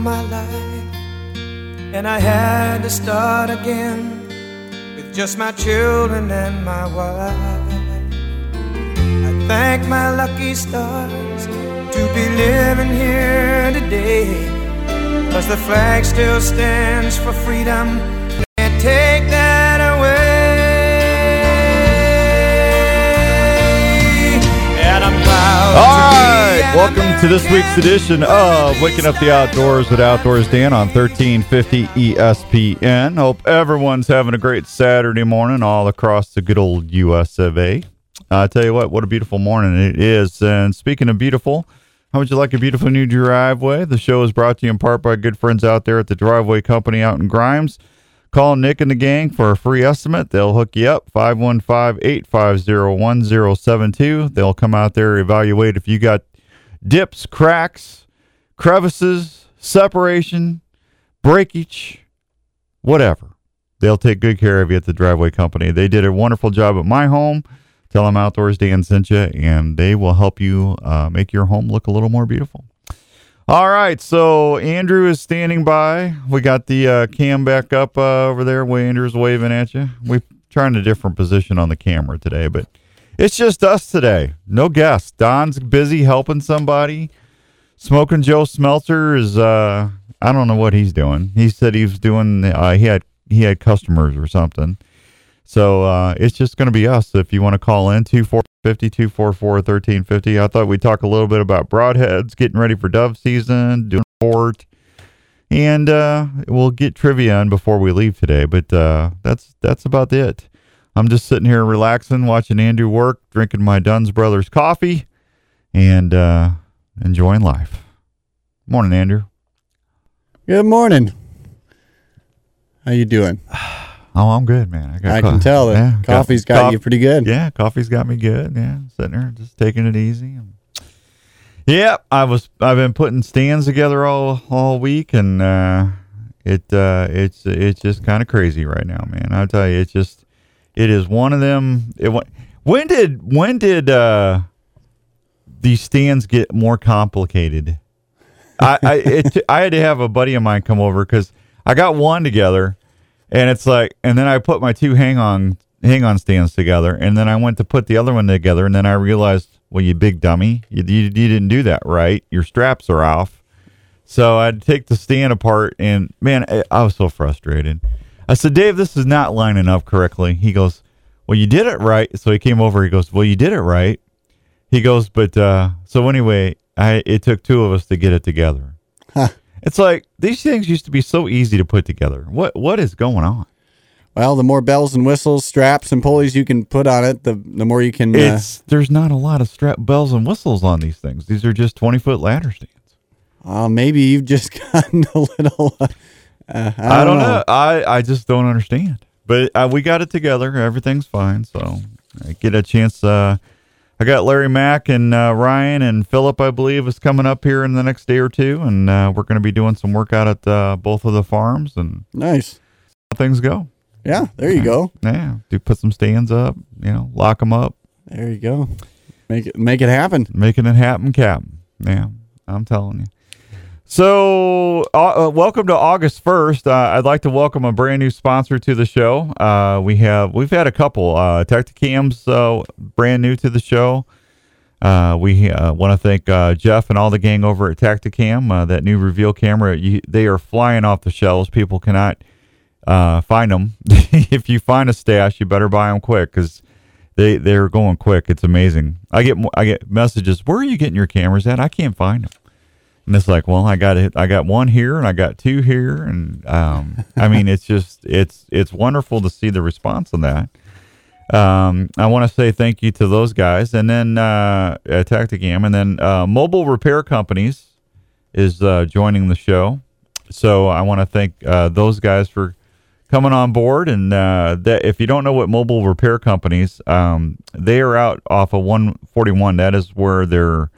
my life, and I had to start again with just my children and my wife. I thank my lucky stars to be living here today, cause the flag still stands for freedom. Can't take that welcome to this week's edition of Waking Up the Outdoors with Outdoors Dan on 1350 ESPN. Hope everyone's having a great Saturday morning all across the good old US of A. I tell you what, what a beautiful morning it is. And speaking of beautiful, how would you like a beautiful new driveway? The show is brought to you in part by good friends out there at the Driveway Company out in Grimes. Call Nick and the gang for a free estimate. They'll hook you up 515-850-1072. They'll come out there evaluate if you got dips, cracks, crevices, separation, breakage, whatever. They'll take good care of you at the Driveway Company. They did a wonderful job at my home. Tell them Outdoors Dan sent you, and they will help you uh, make your home look a little more beautiful. All right, so Andrew is standing by. We got the uh, cam back up uh, over there. Andrew's waving at you. We're trying a different position on the camera today, but it's just us today. No guests. Don's busy helping somebody. Smoking Joe Smelter is uh, I don't know what he's doing. He said he was doing. Uh, he had he had customers or something. So uh, it's just going to be us. If you want to call in, 2450 244 1350. I thought we'd talk a little bit about broadheads, getting ready for dove season, doing port, and uh, we'll get trivia in before we leave today. But uh, that's that's about it. I'm just sitting here relaxing, watching Andrew work, drinking my Dunn's Brothers coffee, and uh, enjoying life. Morning, Andrew. Good morning. How you doing? Oh, I'm good, man. got I co- can tell that yeah, coffee's got coff- you pretty good. Yeah, coffee's got me good. Yeah, sitting there just taking it easy. And yeah, I was I've been putting stands together all all week, and uh, it uh, it's it's just kind of crazy right now, man. I'll tell you, it's just it is one of them. It when did when did uh, these stands get more complicated? I I, it, I had to have a buddy of mine come over because I got one together and it's like and then i put my two hang on hang on stands together and then i went to put the other one together and then i realized well you big dummy you, you, you didn't do that right your straps are off so i had to take the stand apart and man I, I was so frustrated i said dave this is not lining up correctly he goes well you did it right so he came over he goes well you did it right he goes but uh so anyway i it took two of us to get it together it's like these things used to be so easy to put together. What what is going on? Well, the more bells and whistles, straps and pulleys you can put on it, the the more you can. Uh, It's there's not a lot of strap bells and whistles on these things. These are just twenty foot ladder stands. uh, maybe you've just gotten a little. Uh, uh, I, I don't know. I I just don't understand. But uh, we got it together. Everything's fine. So I get a chance. Uh, I got Larry Mack and uh, Ryan and Philip, I believe, is coming up here in the next day or two, and uh, we're going to be doing some work out at uh, both of the farms and Nice. how things go. Yeah, there you go. Yeah, do put some stands up. You know, lock them up. There you go. Make it make it happen. making it happen, Captain. Yeah, I'm telling you. So, uh, uh, welcome to August first. Uh, I'd like to welcome a brand new sponsor to the show. Uh, we have we've had a couple uh, Tactacams uh, brand new to the show. Uh, we want to thank Jeff and all the gang over at Tactacam. That new reveal camera, you, they are flying off the shelves. People cannot find them. if you find a stash, you better buy them quick because they they're going quick. It's amazing. I get I get messages. Where are you getting your cameras at? I can't find them. And it's like, well, I got it. I got one here, and I got two here, and um, I mean, it's just it's it's wonderful to see the response on that. Um, I want to say thank you to those guys, and then uh, Tactacam, and then uh, Mobile Repair Companies is uh, joining the show. So I want to thank uh, those guys for coming on board. And uh, that if you don't know what Mobile Repair Companies, um, they are out off of 141. That is where their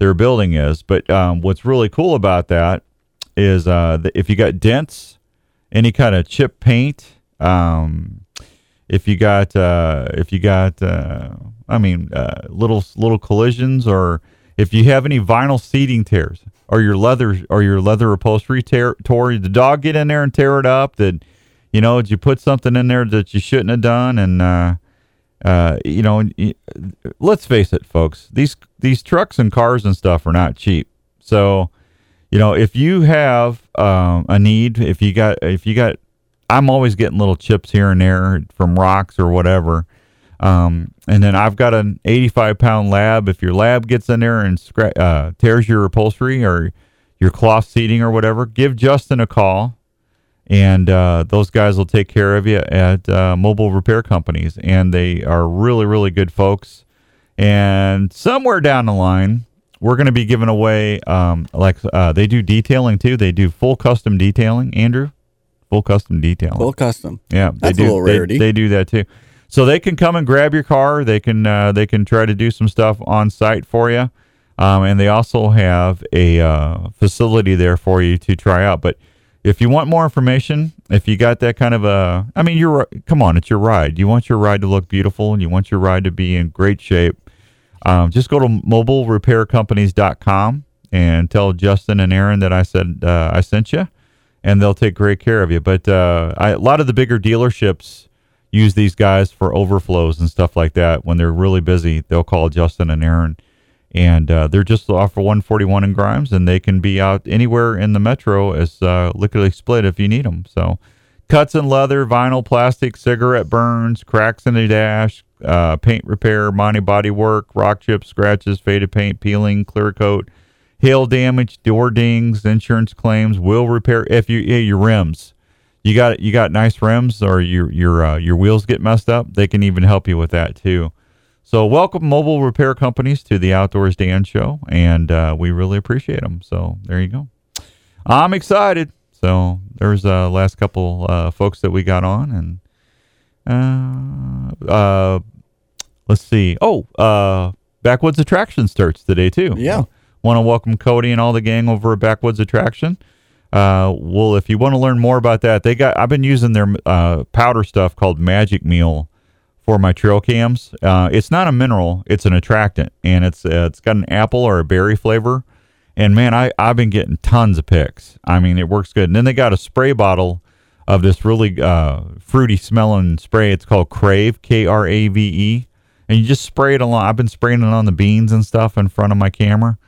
their building is. But um, what's really cool about that is uh, if you got dents, any kind of chip paint, um, if you got uh, if you got uh, I mean uh, little little collisions or If you have any vinyl seating tears or your leather or your leather upholstery tear, tore, did the dog get in there and tear it up? That you know, did you put something in there that you shouldn't have done? And uh, you know, let's face it, folks. These these trucks and cars and stuff are not cheap. So, you know, if you have um, a need, if you got if you got, I'm always getting little chips here and there from rocks or whatever. Um, and then I've got an 85 pound lab. If your lab gets in there and scra- uh, tears your upholstery or your cloth seating or whatever, give Justin a call and uh, those guys will take care of you at uh, mobile repair companies. And they are really really good folks. And somewhere down the line we're going to be giving away um, like uh, they do detailing too. They do full custom detailing. Andrew full custom detailing. Full custom. yeah That's a they do. little they- rarity. They, do that too. So they can come and grab your car. They can uh, they can try to do some stuff on site for you. Um, and they also have a uh, facility there for you to try out. But if you want more information, if you got that kind of a, I mean, you're come on, it's your ride. You want your ride to look beautiful, and you want your ride to be in great shape. Um, just go to mobilerepaircompanies.com and tell Justin and Aaron that I said uh, I sent you, and they'll take great care of you. But uh, I, a lot of the bigger dealerships use these guys for overflows and stuff like that. When they're really busy, they'll call Justin and Aaron and uh, they're just off for 141 in Grimes, and they can be out anywhere in the metro as uh, liquidly split if you need them. So, cuts in leather, vinyl, plastic, cigarette burns, cracks in the dash, uh, paint repair, Monty body work, rock chips, scratches, faded paint, peeling, clear coat, hail damage, door dings, insurance claims, wheel repair. If you yeah, your rims, you got you got nice rims, or your your uh, your wheels get messed up, they can even help you with that too. So, welcome mobile repair companies to the Outdoors Dan Show, and uh, we really appreciate them. So, there you go. I'm excited. So, there's uh, last couple uh, folks that we got on, and uh, uh, let's see. Oh, uh, Backwoods Attraction starts today too. Yeah. Want to welcome Cody and all the gang over at Backwoods Attraction. Uh, well, if you want to learn more about that, they got. I've been using their uh, powder stuff called Magic Meal for my trail cams. Uh, it's not a mineral; it's an attractant, and it's uh, it's got an apple or a berry flavor. And man, I I've been getting tons of picks. I mean, it works good. And then they got a spray bottle of this really uh, fruity smelling spray. It's called Krave, K R A V E, and you just spray it along. I've been spraying it on the beans and stuff in front of my camera,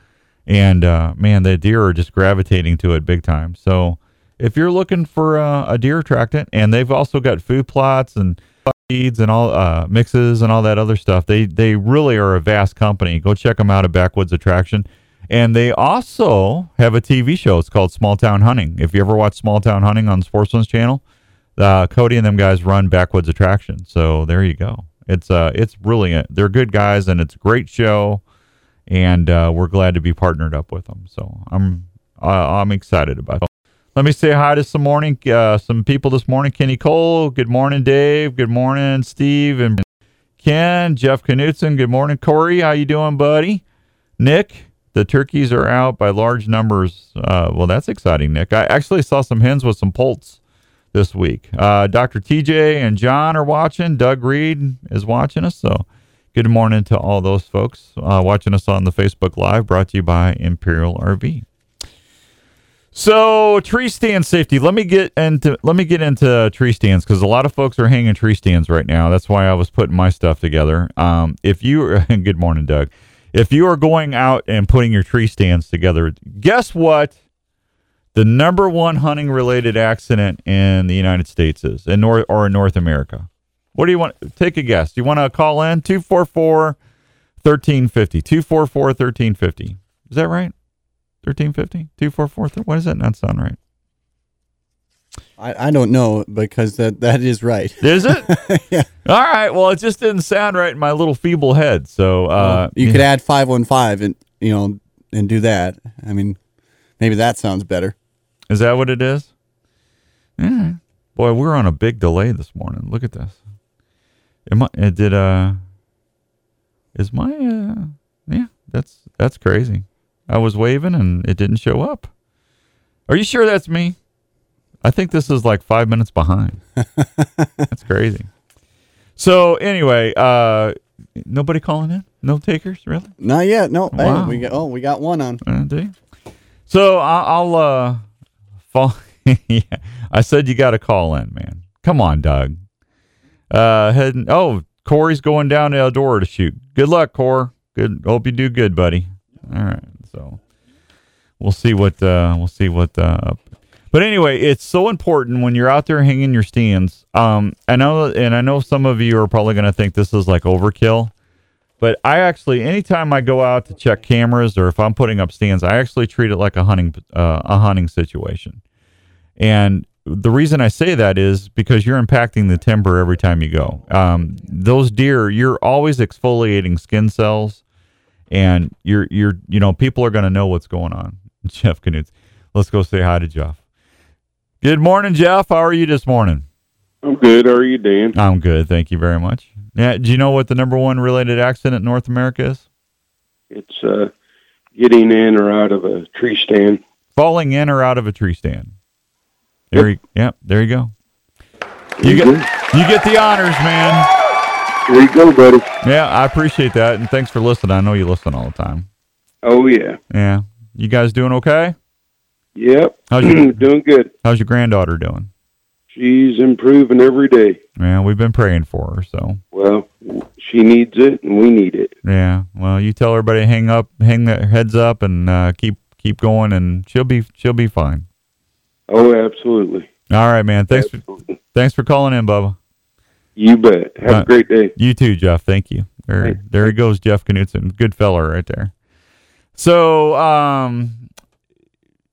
and uh, man, the deer are just gravitating to it big time. So if you're looking for a deer attractant, and they've also got food plots and and all uh, mixes and all that other stuff. They they really are a vast company. Go check them out at Backwoods Attraction. And they also have a TV show. It's called Small Town Hunting. If you ever watch Small Town Hunting on Sportsman's Channel, uh, Cody and them guys run Backwoods Attraction. So there you go. It's uh it's really a, they're good guys and it's a great show, and uh, we're glad to be partnered up with them. So I'm uh, I'm excited about it. Let me say hi to some morning, uh, some people this morning. Kenny Cole. Good morning, Dave. Good morning, Steve and Ken. Jeff Knutson. Good morning, Corey. How you doing, buddy? Nick. The turkeys are out by large numbers. Uh, well, that's exciting, Nick. I actually saw some hens with some poults this week. Uh, Dr. TJ and John are watching. Doug Reed is watching us. So, good morning to all those folks uh, watching us on the Facebook Live, brought to you by Imperial RV. So tree stand safety. Let me get into let me get into tree stands because a lot of folks are hanging tree stands right now. That's why I was putting my stuff together. Um, if you good morning, Doug. If you are going out and putting your tree stands together, guess what? The number one hunting related accident in the United States is in North or in North America. What do you want? Take a guess. Do you want to call in 244 1350? 244 1350. Is that right? 1350? 244? Why does that not sound right? I, I don't know because that that is right. Is it? yeah. All right. Well, it just didn't sound right in my little feeble head. So, uh, you could add five one five and you know and do that. I mean, maybe that sounds better. is that what it is? Yeah. Boy, we're on a big delay this morning. Look at this. Am I, uh, did, uh, is my, uh, yeah, that's, that's crazy. I was waving and it didn't show up. Are you sure that's me? I think this is like five minutes behind. that's crazy. So anyway, uh, nobody calling in? no takers, really? Not yet. No. Wow. Hey, we got. Oh, we got one on. Uh, do you? So I- I'll uh, fall. yeah, I said you got to call in, man. Come on, Doug. Uh, heading. Oh, Corey's going down to Eldora to shoot. Good luck, Core. Good. Hope you do good, buddy. All right. So we'll see what uh, we'll see what. Uh, but anyway, it's so important when you're out there hanging your stands. Um, I know, and I know some of you are probably going to think this is like overkill. But I actually, anytime I go out to check cameras or if I'm putting up stands, I actually treat it like a hunting uh, a hunting situation. And the reason I say that is because you're impacting the timber every time you go. Um, those deer, you're always exfoliating skin cells, and you're you're you know people are going to know what's going on. Jeff Knutz, let's go say hi to Jeff. Good morning, Jeff. How are you this morning? I'm good. How are you, Dan? I'm good, thank you very much. Yeah, do you know what the number one related accident in North America is? It's uh, getting in or out of a tree stand. falling in or out of a tree stand. There you, yep, there you go. You get you get the honors, man. There you go, buddy. Yeah, I appreciate that, and thanks for listening. I know you listen all the time. Oh yeah. Yeah, you guys doing okay? Yep. How's your Doing good. How's your granddaughter doing? She's improving every day. Yeah, we've been praying for her. So Well, she needs it, and we need it. yeah, well, you tell everybody to hang up, hang their heads up, and uh, keep keep going, and she'll be she'll be fine. Oh, absolutely. All right, man. Thanks for, thanks for calling in, Bubba. You bet. Have Uh, a great day. You too, Jeff. Thank you. There, there he goes, Jeff Knutson. Good fella right there. So, um,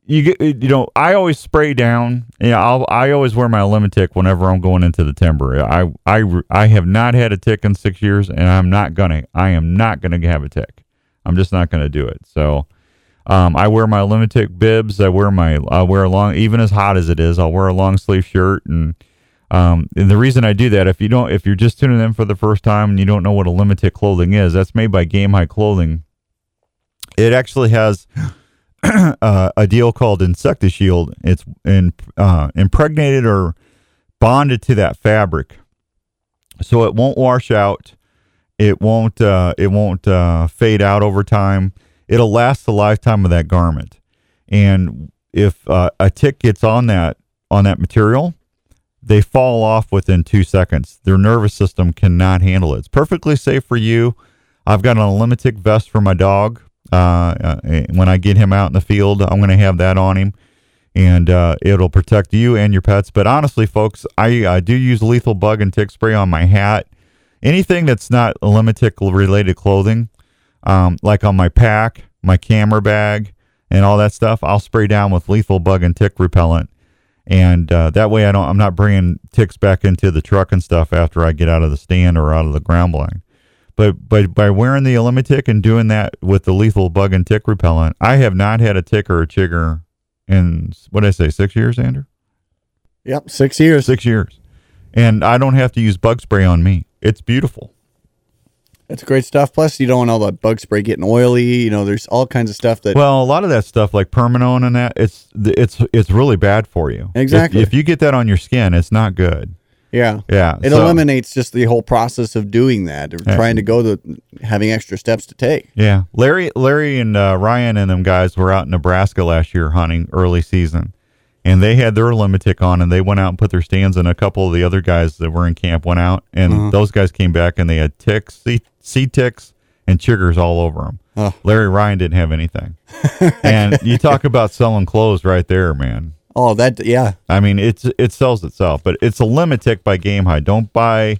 you get, you know, I always spray down. Yeah, I'll, I always wear my limit tick whenever I'm going into the timber. I, I, I have not had a tick in six years, and I'm not gonna. I am not gonna have a tick. I'm just not gonna do it. So, um, I wear my limit tick bibs. I wear my, I wear a long, even as hot as it is, I'll wear a long sleeve shirt and. Um, and the reason I do that, if you don't, if you're just tuning in for the first time and you don't know what a limited clothing is, that's made by Gamehide Clothing. It actually has uh, a deal called Insect Shield. It's in, uh, impregnated or bonded to that fabric, so it won't wash out. It won't. Uh, it won't uh, fade out over time. It'll last the lifetime of that garment. And if uh, a tick gets on that on that material, they fall off within two seconds. Their nervous system cannot handle it. It's perfectly safe for you. I've got an Olympic vest for my dog. Uh, uh, when I get him out in the field, I'm going to have that on him, and uh, it'll protect you and your pets. But honestly, folks, I, I do use lethal bug and tick spray on my hat. Anything that's not Olympic related clothing, um, like on my pack, my camera bag, and all that stuff, I'll spray down with lethal bug and tick repellent and uh, that way I don't I'm not bringing ticks back into the truck and stuff after I get out of the stand or out of the ground blind. But but by wearing the ElimiTick and doing that with the lethal bug and tick repellent, I have not had a tick or a chigger in what did I say six years, Andrew? Yep. Six years. Six years, and I don't have to use bug spray on me. It's beautiful. That's great stuff. Plus, you don't want all that bug spray getting oily. You know, there's all kinds of stuff that. Well, a lot of that stuff like permanone and that it's it's it's really bad for you. If- Exactly. If, you get that on your skin, it's not good. yeah. Yeah. It so- eliminates just the whole process of doing that, or Yeah. trying to go to having extra steps to take. Yeah, Larry, Larry, and uh, Ryan and them guys were out in Nebraska last year hunting early season, and they had their Limitic on, and they went out and put their stands. And a couple of the other guys that were in camp went out, and Uh-huh. those guys came back and they had ticks, sea, sea ticks, and chiggers all over them. Larry Ryan didn't have anything, and you talk about selling clothes right there, man. Oh, that yeah. I mean, it's it sells itself, but it's a Limitic by Gamehide. Don't buy,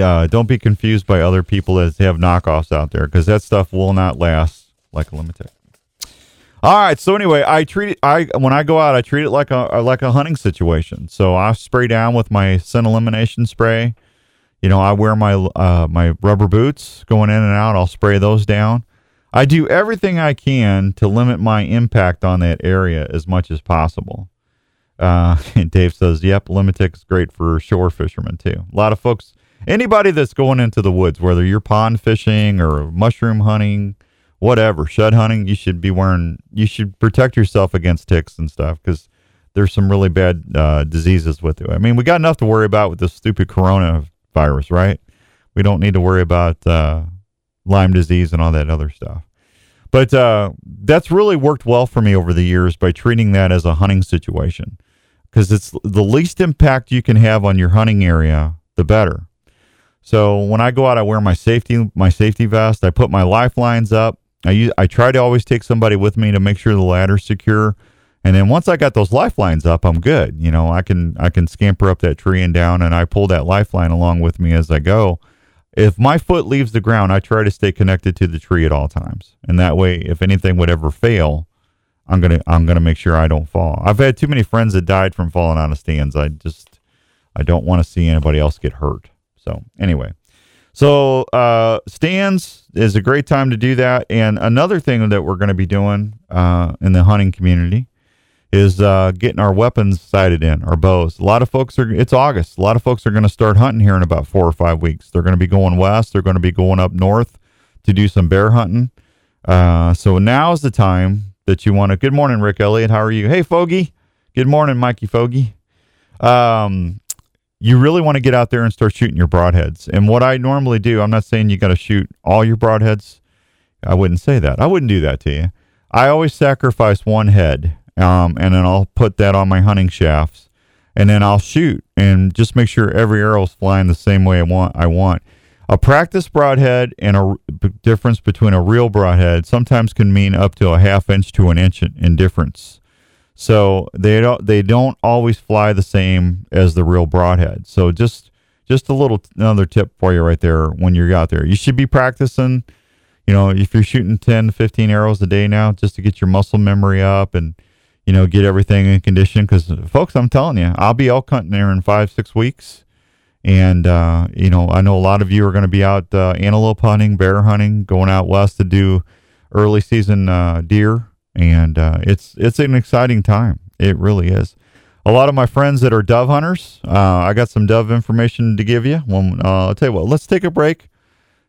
uh, don't be confused by other people that have knockoffs out there because that stuff will not last like a Limitic. All right, so anyway, I treat it. I when I go out, I treat it like a like a hunting situation. So I spray down with my scent elimination spray. You know, I wear my uh, my rubber boots going in and out. I'll spray those down. I do everything I can to limit my impact on that area as much as possible. Uh, and Dave says, "Yep, Limitic is great for shore fishermen too. A lot of folks, anybody that's going into the woods, whether you're pond fishing or mushroom hunting, whatever, shed hunting, you should be wearing. You should protect yourself against ticks and stuff because there's some really bad uh, diseases with it. I mean, we got enough to worry about with this stupid coronavirus, right? We don't need to worry about uh, Lyme disease and all that other stuff. But uh, that's really worked well for me over the years by treating that as a hunting situation because it's the least impact you can have on your hunting area, the better. So when I go out, I wear my safety my safety vest. I put my lifelines up. I I try to always take somebody with me to make sure the ladder's secure. And then once I got those lifelines up, I'm good. You know, I can I can scamper up that tree and down, and I pull that lifeline along with me as I go. If my foot leaves the ground, I try to stay connected to the tree at all times, and that way, if anything would ever fail, I'm gonna I'm gonna make sure I don't fall. I've had too many friends that died from falling out of stands. I just I don't want to see anybody else get hurt. So anyway, so uh, stands is a great time to do that. And another thing that we're going to be doing uh, in the hunting community is uh, getting our weapons sighted in, our bows. A lot of folks are. It's August. A lot of folks are going to start hunting here in about four or five weeks. They're going to be going west. They're going to be going up north to do some bear hunting. Uh, so now is the time that you want to. Good morning, Rick Elliott. How are you? Hey, Fogey. Good morning, Mikey Fogey. Um, you really want to get out there and start shooting your broadheads. And what I normally do, I'm not saying you got to shoot all your broadheads. I wouldn't say that. I wouldn't do that to you. I always sacrifice one head, um, and then I'll put that on my hunting shafts, and then I'll shoot and just make sure every arrow is flying the same way I want. I want a practice broadhead and a b- difference between a real broadhead sometimes can mean up to a half inch to an inch in, in difference. So they don't they don't always fly the same as the real broadhead. So just just a little another tip for you right there when you're out there. You should be practicing, you know, if you're shooting 10 to 15 arrows a day now just to get your muscle memory up and you know, get everything in condition cuz folks, I'm telling you, I'll be elk hunting there in 5 6 weeks. And uh, you know, I know a lot of you are going to be out uh, antelope hunting, bear hunting, going out west to do early season uh, deer and uh, it's it's an exciting time. It really is. A lot of my friends that are dove hunters, uh, I got some dove information to give you. When uh, I'll tell you what, let's take a break,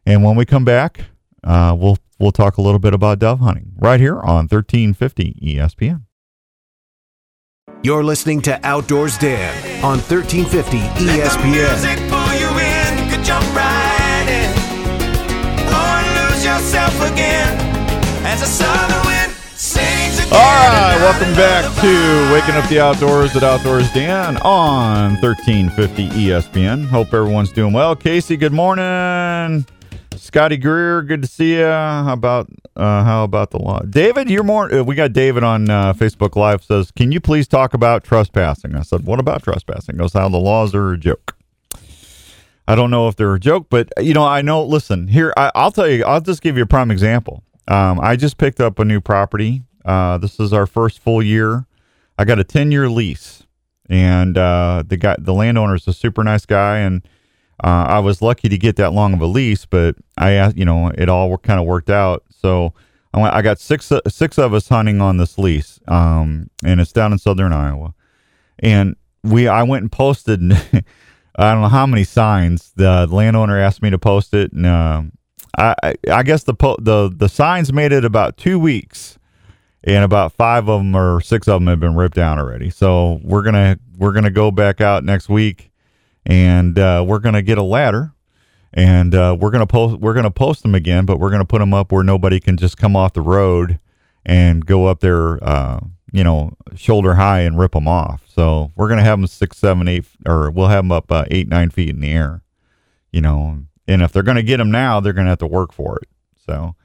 and when we come back, uh, we'll we'll talk a little bit about dove hunting right here on 1350 ESPN. You're listening to Outdoors Dan on 1350 ESPN. All right, welcome back to Waking Up the Outdoors at Outdoors Dan on 1350 ESPN. Hope everyone's doing well. Casey, good morning. Scotty Greer, good to see you. How about uh, how about the law? David, you're more. Uh, we got David on uh, Facebook Live. Says, can you please talk about trespassing? I said, what about trespassing? Goes, how the laws are a joke. I don't know if they're a joke, but you know, I know. Listen, here I, I'll tell you. I'll just give you a prime example. Um, I just picked up a new property. Uh, this is our first full year. I got a 10 year lease, and uh, the guy, the landowner, is a super nice guy, and uh, I was lucky to get that long of a lease. But I, you know, it all kind of worked out. So I, went, I got six six of us hunting on this lease, um, and it's down in southern Iowa. And we, I went and posted. I don't know how many signs. The landowner asked me to post it, and uh, I, I- I guess the po- the the signs made it about two weeks, and about five of them or six of them have been ripped down already. So we're gonna we're gonna go back out next week, and uh, we're gonna get a ladder, and uh, we're gonna post we're gonna post them again, but we're gonna put them up where nobody can just come off the road and go up there, uh, you know, shoulder high and rip them off. So we're gonna have them six, seven, eight, or we'll have them up uh, eight, nine feet in the air, you know. And if they're gonna get them now, they're gonna have to work for it. So,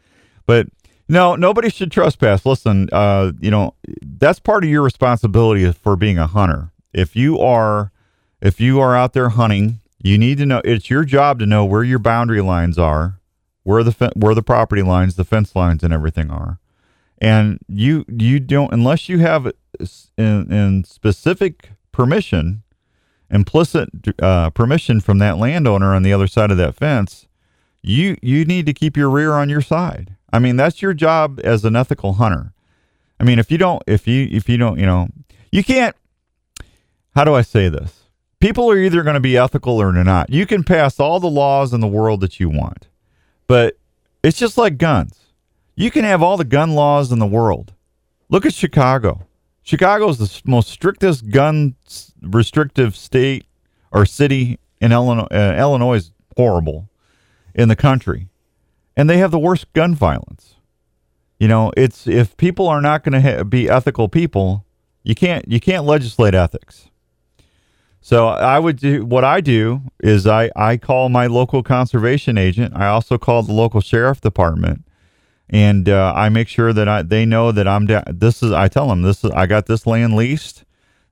but no, nobody should trespass. Listen, uh, you know, that's part of your responsibility for being a hunter. If you are, if you are out there hunting, you need to know. It's your job to know where your boundary lines are, where the where the property lines, the fence lines, and everything are. And you you don't unless you have in, in specific permission, implicit uh, permission from that landowner on the other side of that fence you you need to keep your rear on your side. I mean, that's your job as an ethical hunter. I mean, if you don't if you if you don't, you know, you can't how do I say this? People are either going to be ethical or not. You can pass all the laws in the world that you want. But it's just like guns. You can have all the gun laws in the world. Look at Chicago. Chicago is the most strictest gun restrictive state or city in Illinois. Uh, Illinois is horrible in the country. And they have the worst gun violence. You know, it's if people are not going to ha- be ethical people, you can't you can't legislate ethics. So I would do what I do is I I call my local conservation agent. I also call the local sheriff department, and uh, I make sure that I they know that I'm da- this is I tell them this is I got this land leased.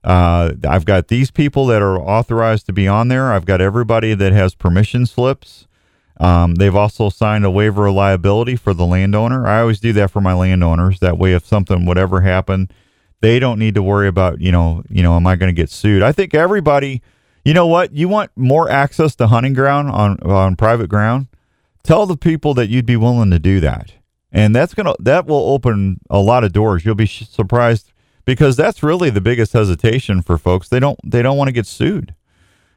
Uh, I've got these people that are authorized to be on there. I've got everybody that has permission slips. Um, they've also signed a waiver of liability for the landowner. I always do that for my landowners. That way, if something would ever happen, they don't need to worry about you know you know am I going to get sued? I think everybody, you know what, you want more access to hunting ground on on private ground. Tell the people that you'd be willing to do that, and that's gonna that will open a lot of doors. You'll be surprised because that's really the biggest hesitation for folks. They don't they don't want to get sued.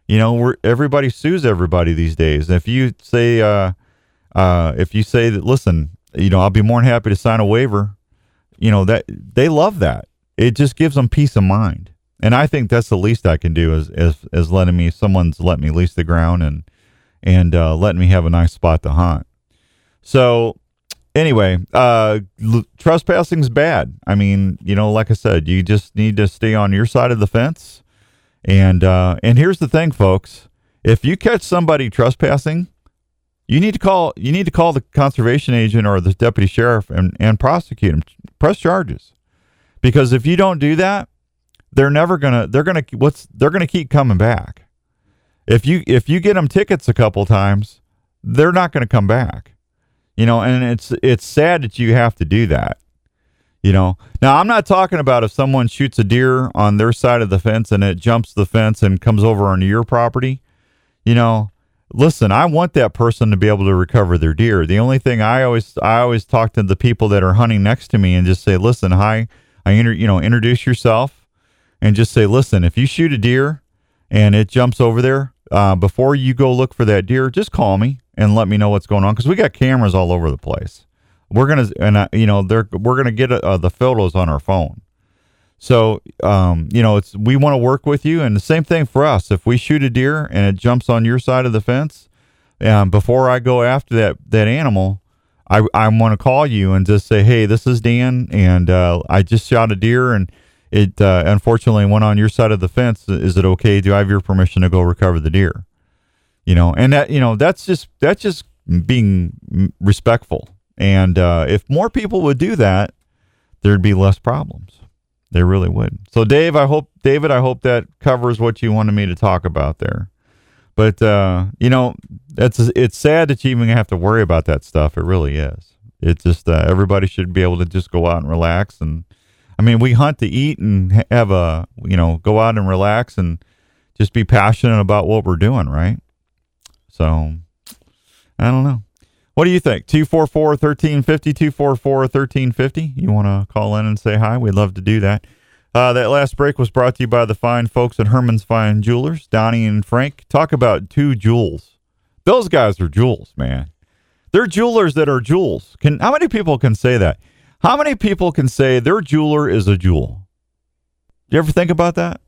You know, we're, everybody sues everybody these days. If you say, uh, uh, if you say that, listen, you know, I'll be more than happy to sign a waiver. You know that they love that. It just gives them peace of mind, and I think that's the least I can do is is, is letting me someone's let me lease the ground and and uh, letting me have a nice spot to hunt. So anyway, uh, l- trespassing's bad. I mean, you know, like I said, you just need to stay on your side of the fence. And uh, and here's the thing, folks: if you catch somebody trespassing, you need to call you need to call the conservation agent or the deputy sheriff and and prosecute them, press charges. Because if you don't do that, they're never gonna they're gonna what's they're gonna keep coming back. If you if you get them tickets a couple times, they're not gonna come back. You know, and it's it's sad that you have to do that. You know, now I'm not talking about if someone shoots a deer on their side of the fence and it jumps the fence and comes over onto your property. You know, listen, I want that person to be able to recover their deer. The only thing I always I always talk to the people that are hunting next to me and just say, listen, hi, I inter, you know introduce yourself and just say, listen, if you shoot a deer and it jumps over there, uh, before you go look for that deer, just call me and let me know what's going on because we got cameras all over the place. We're gonna and uh, you know they're we're gonna get uh, the photos on our phone. So um, you know it's we want to work with you, and the same thing for us. If we shoot a deer and it jumps on your side of the fence, um, before I go after that that animal, I I want to call you and just say, hey, this is Dan, and uh, I just shot a deer, and it uh, unfortunately went on your side of the fence. Is it okay? Do I have your permission to go recover the deer? You know, and that you know that's just that's just being respectful. And uh, if more people would do that, there'd be less problems. They really would. So, Dave, I hope David, I hope that covers what you wanted me to talk about there. But uh, you know, it's it's sad that you even have to worry about that stuff. It really is. It's just uh, everybody should be able to just go out and relax. And I mean, we hunt to eat and have a you know go out and relax and just be passionate about what we're doing, right? So I don't know. What do you think? 244 1350, 244 1350. You want to call in and say hi? We'd love to do that. Uh, that last break was brought to you by the fine folks at Herman's Fine Jewelers, Donnie and Frank. Talk about two jewels. Those guys are jewels, man. They're jewelers that are jewels. Can how many people can say that? How many people can say their jeweler is a jewel? Do you ever think about that?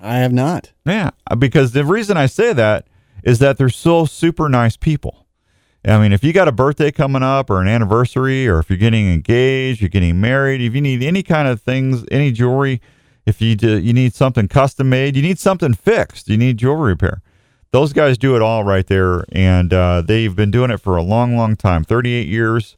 I have not. Yeah, because the reason I say that is that they're so super nice people. I mean, if you got a birthday coming up or an anniversary, or if you're getting engaged, you're getting married, if you need any kind of things, any jewelry, if you do, you need something custom made, you need something fixed, you need jewelry repair. Those guys do it all right there, and uh, they've been doing it for a long, long time 38 years.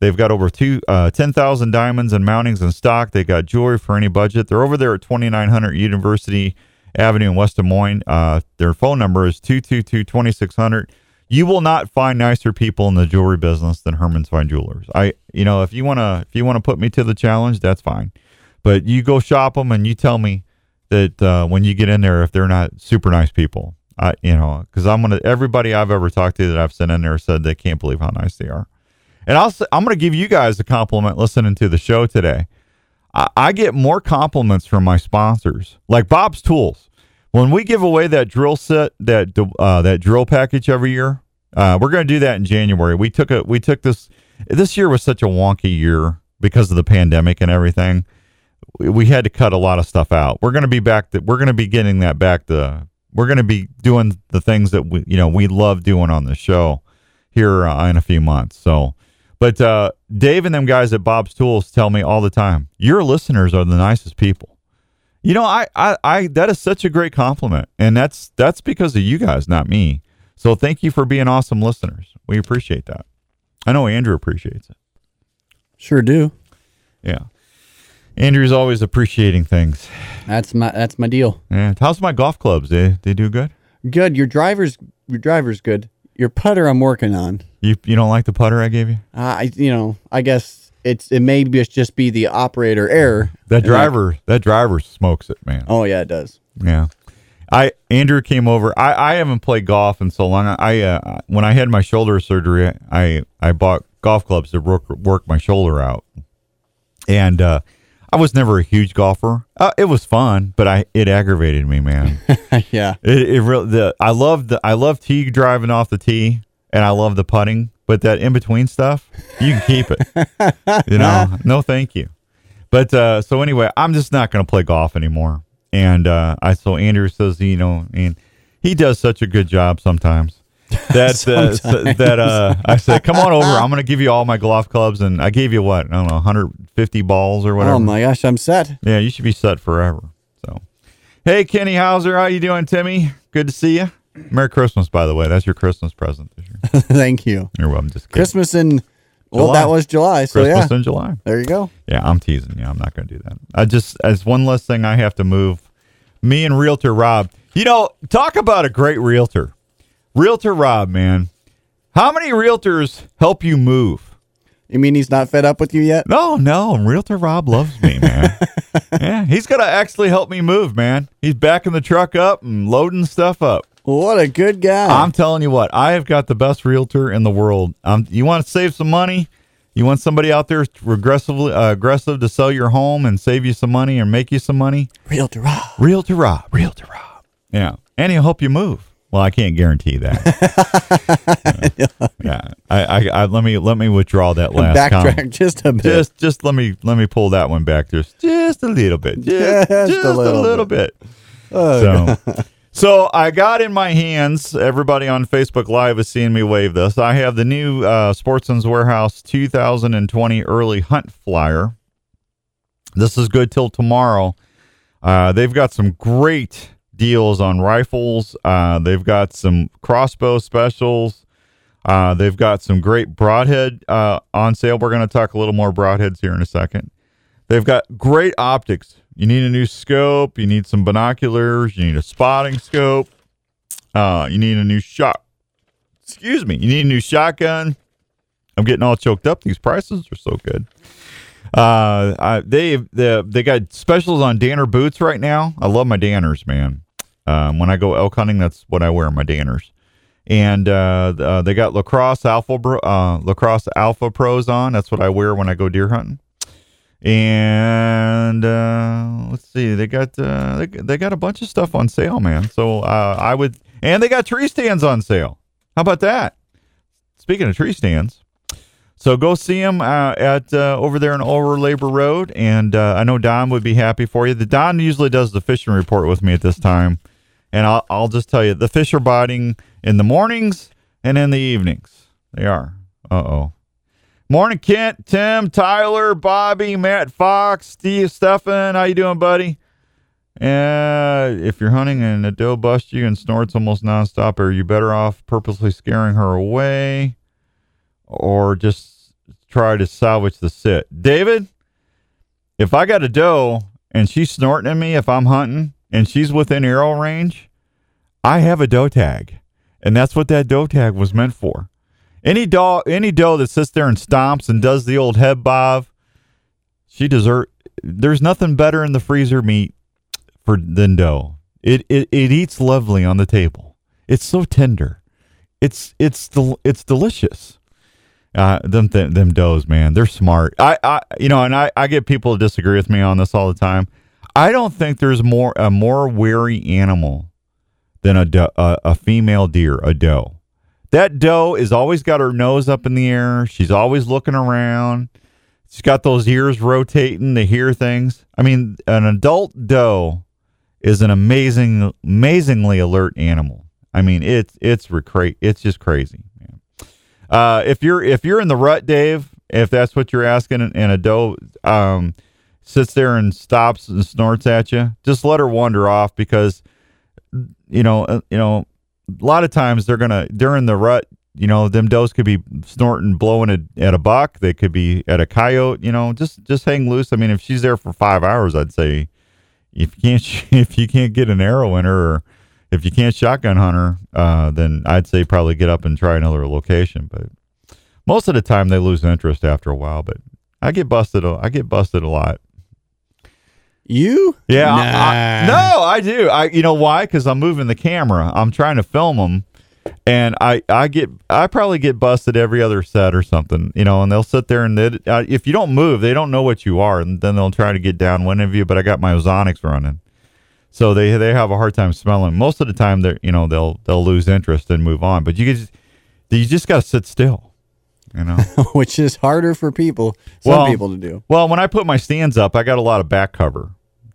They've got over two, uh, 10,000 diamonds and mountings in stock. They got jewelry for any budget. They're over there at 2900 University Avenue in West Des Moines. Uh, their phone number is 222 2600. You will not find nicer people in the jewelry business than Herman's Fine Jewelers. I, you know, if you want to, if you want to put me to the challenge, that's fine. But you go shop them and you tell me that uh, when you get in there, if they're not super nice people, I, you know, because I'm gonna everybody I've ever talked to that I've sent in there said they can't believe how nice they are. And I'll, I'm to give you guys a compliment listening to the show today. I, I get more compliments from my sponsors, like Bob's Tools. When we give away that drill set, that uh, that drill package every year, uh, we're going to do that in January. We took a we took this. This year was such a wonky year because of the pandemic and everything. We, had to cut a lot of stuff out. We're going to be back. To, we're going to be getting that back. To we're going to be doing the things that we you know we love doing on the show here uh, in a few months. So, but uh, Dave and them guys at Bob's Tools tell me all the time, your listeners are the nicest people. You know, I, I, I that is such a great compliment, and that's that's because of you guys, not me. So thank you for being awesome listeners. We appreciate that. I know Andrew appreciates it. Sure do. Yeah, Andrew's always appreciating things. That's my that's my deal. Yeah, how's my golf clubs? They they do good. Good. Your driver's your driver's good. Your putter I'm working on. You you don't like the putter I gave you? Uh, I you know I guess it's it may be just be the operator error. That driver that driver smokes it, man. Oh yeah, it does. Yeah. I Andrew came over. I, I haven't played golf in so long. I uh, when I had my shoulder surgery, I I bought golf clubs to work work my shoulder out, and uh, I was never a huge golfer. Uh, it was fun, but I it aggravated me, man. yeah. it it really the I love the I love tee driving off the tee, and I love the putting, but that in between stuff, you can keep it. you know, no, thank you. But uh, so anyway, I'm just not going to play golf anymore. And uh, I so Andrew says, you know, and he does such a good job sometimes. That uh, that uh, I said, come on over. I'm going to give you all my golf clubs, and I gave you what I don't know, 150 balls or whatever. Oh my gosh, I'm set. Yeah, you should be set forever. So, hey, Kenny Hauser, how you doing, Timmy? Good to see you. Merry Christmas, by the way. That's your Christmas present this year. Thank you. You're welcome. Just kidding. Christmas in well, July. that was July, so Christmas yeah. in July. there you go. Yeah, I'm teasing you. I'm not going to do that. I just as one less thing I have to move. Me and Realtor Rob. You know, talk about a great realtor. Realtor Rob, man. How many realtors help you move? You mean he's not fed up with you yet? No, no. Realtor Rob loves me, man. yeah, he's going to actually help me move, man. He's backing the truck up and loading stuff up. What a good guy. I'm telling you what, I have got the best realtor in the world. Um, you want to save some money? You want somebody out there aggressively uh, aggressive to sell your home and save you some money or make you some money? Realtor Rob. Realtor Rob, Realtor Rob. Yeah, and he'll help you move. Well, I can't guarantee that. yeah, yeah. I, I, I, let me let me withdraw that last Backtrack comment. just a bit. Just, just let me let me pull that one back just just a little bit, just, Just a just a little little, bit. so, so I got in my hands. Everybody on Facebook Live is seeing me wave this. I have the new uh, Sportsman's Warehouse 2020 early hunt flyer. This is good till tomorrow. Uh, they've got some great deals on rifles. Uh, they've got some crossbow specials. Uh, they've got some great broadhead uh, on sale. We're going to talk a little more broadheads here in a second. They've got great optics. You need a new scope. You need some binoculars. You need a spotting scope. Uh, you need a new shot. Excuse me. You need a new shotgun. I'm getting all choked up. These prices are so good. Uh, I, they they got specials on Danner boots right now. I love my Danners, man. Um, when I go elk hunting, that's what I wear my Danners. And uh, uh, they got lacrosse alpha uh, lacrosse alpha pros on. That's what I wear when I go deer hunting. And uh, let's see, they got uh, they, got a bunch of stuff on sale, man. So uh, I would, and they got tree stands on sale. How about that? Speaking of tree stands, so go see them uh, at uh, over there in Over Labor Road, and uh, I know Don would be happy for you. The Don usually does the fishing report with me at this time, and I'll, I'll just tell you the fish are biting in the mornings and in the evenings. They are. Uh oh. Morning, Kent, Tim, Tyler, Bobby, Matt, Fox, Steve, Stefan. How you doing, buddy? Uh, if you're hunting and a doe busts you and snorts almost nonstop, are you better off purposely scaring her away? or just try to salvage the sit. David, if I got a doe and she's snorting at me if I'm hunting and she's within arrow range, I have a doe tag. And that's what that doe tag was meant for. Any doe any doe that sits there and stomps and does the old head bob, she deserve there's nothing better in the freezer meat for than doe. It, it it eats lovely on the table. It's so tender. It's it's del- it's delicious. Uh, them th- them does, man, they're smart. I, I, you know, and I, I get people to disagree with me on this all the time. I don't think there's more a more wary animal than a do- a, a female deer, a doe. That doe is always got her nose up in the air. She's always looking around. She's got those ears rotating to hear things. I mean, an adult doe is an amazing, amazingly alert animal. I mean, it's it's recra- it's just crazy. Uh, if you're if you're in the rut, Dave, if that's what you're asking, and, and a doe um, sits there and stops and snorts at you, just let her wander off because you know uh, you know a lot of times they're gonna during the rut. You know, them does could be snorting, blowing at, at a buck. They could be at a coyote. You know, just just hang loose. I mean, if she's there for five hours, I'd say if you can't if you can't get an arrow in her, or if you can't shotgun hunt her, uh, then I'd say probably get up and try another location. But most of the time, they lose interest after a while. But I get busted. I get busted a lot. You? Yeah, I- I- no, I do. I you know why? Because I'm moving the camera. I'm trying to film them, and I I get I probably get busted every other set or something. You know, and they'll sit there and uh, if you don't move, they don't know what you are, and then they'll try to get down one of you. But I got my ozonics running, so they they have a hard time smelling. Most of the time, they are you know they'll they'll lose interest and move on. But you just you just got to sit still. You know. Which is harder for people, some Well- people to do. Well, when I put my stands up, I got a lot of back cover.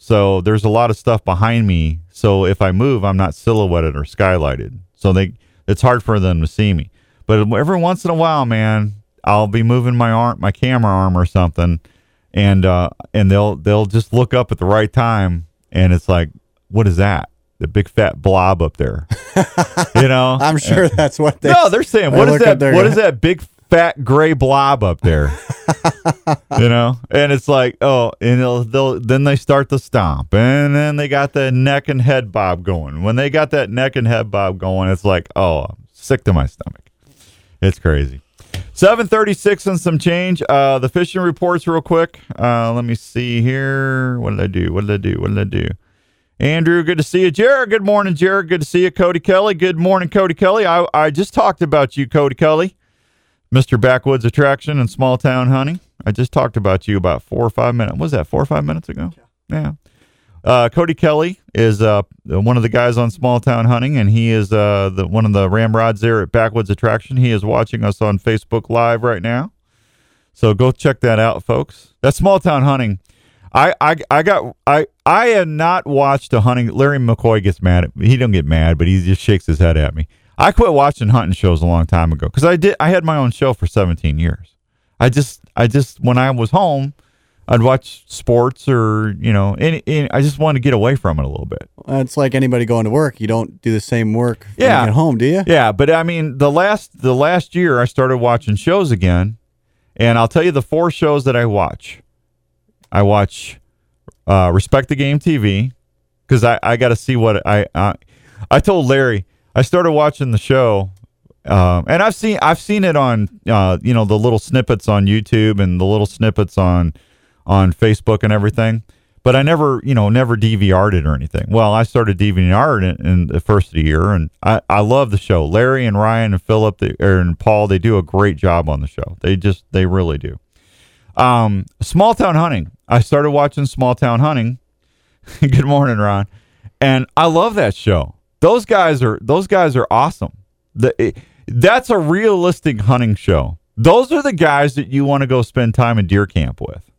So there's a lot of stuff behind me. So if I move, I'm not silhouetted or skylighted. So they it's hard for them to see me. But every once in a while, man, I'll be moving my arm, my camera arm or something, and uh, and they'll they'll just look up at the right time, and it's like, what is that? The big fat blob up there, you know? I'm sure that's what they. no, they're saying, what is that? What is that big fat gray blob up there? you know, and it's like, oh, and they'll, they'll then they start the stomp, and then they got the neck and head bob going. When they got that neck and head bob going, it's like, oh, I'm sick to my stomach. It's crazy. 736 and some change. Uh, the fishing reports, real quick. Uh, let me see here. What did I do? What did I do? What did I do? Andrew, good to see you. Jared, good morning, Jared. Good to see you. Cody Kelly, good morning, Cody Kelly. I, I just talked about you, Cody Kelly, Mr. Backwoods Attraction and Small Town Hunting. I just talked about you about four or five minutes. Was that four or five minutes ago? Yeah. Uh, Cody Kelly is uh, one of the guys on Small Town Hunting, and he is uh, the one of the ramrods there at Backwoods Attraction. He is watching us on Facebook Live right now, so go check that out, folks. That's Small Town Hunting. I, I, I got I I have not watched a hunting. Larry McCoy gets mad at me. He don't get mad, but he just shakes his head at me. I quit watching hunting shows a long time ago because I did. I had my own show for 17 years. I just I just when I was home, I'd watch sports or you know any, any I just wanted to get away from it a little bit. It's like anybody going to work. You don't do the same work Yeah. get home, do you? Yeah, but I mean the last the last year I started watching shows again, and I'll tell you the four shows that I watch. I watch uh, Respect the Game TV because I, I got to see what I, I I told Larry I started watching the show, um, and I've seen I've seen it on uh, you know the little snippets on YouTube and the little snippets on on Facebook and everything. But I never, you know, never DVR'd it or anything. Well, I started DVR'd it in the first of the year, and I, I love the show. Larry and Ryan and Philip er, and Paul, they do a great job on the show. They just, they really do. Um, small town hunting. I started watching Small Town Hunting. Good morning, Ron. And I love that show. Those guys are those guys are awesome. The, it, that's a realistic hunting show. Those are the guys that you want to go spend time in deer camp with.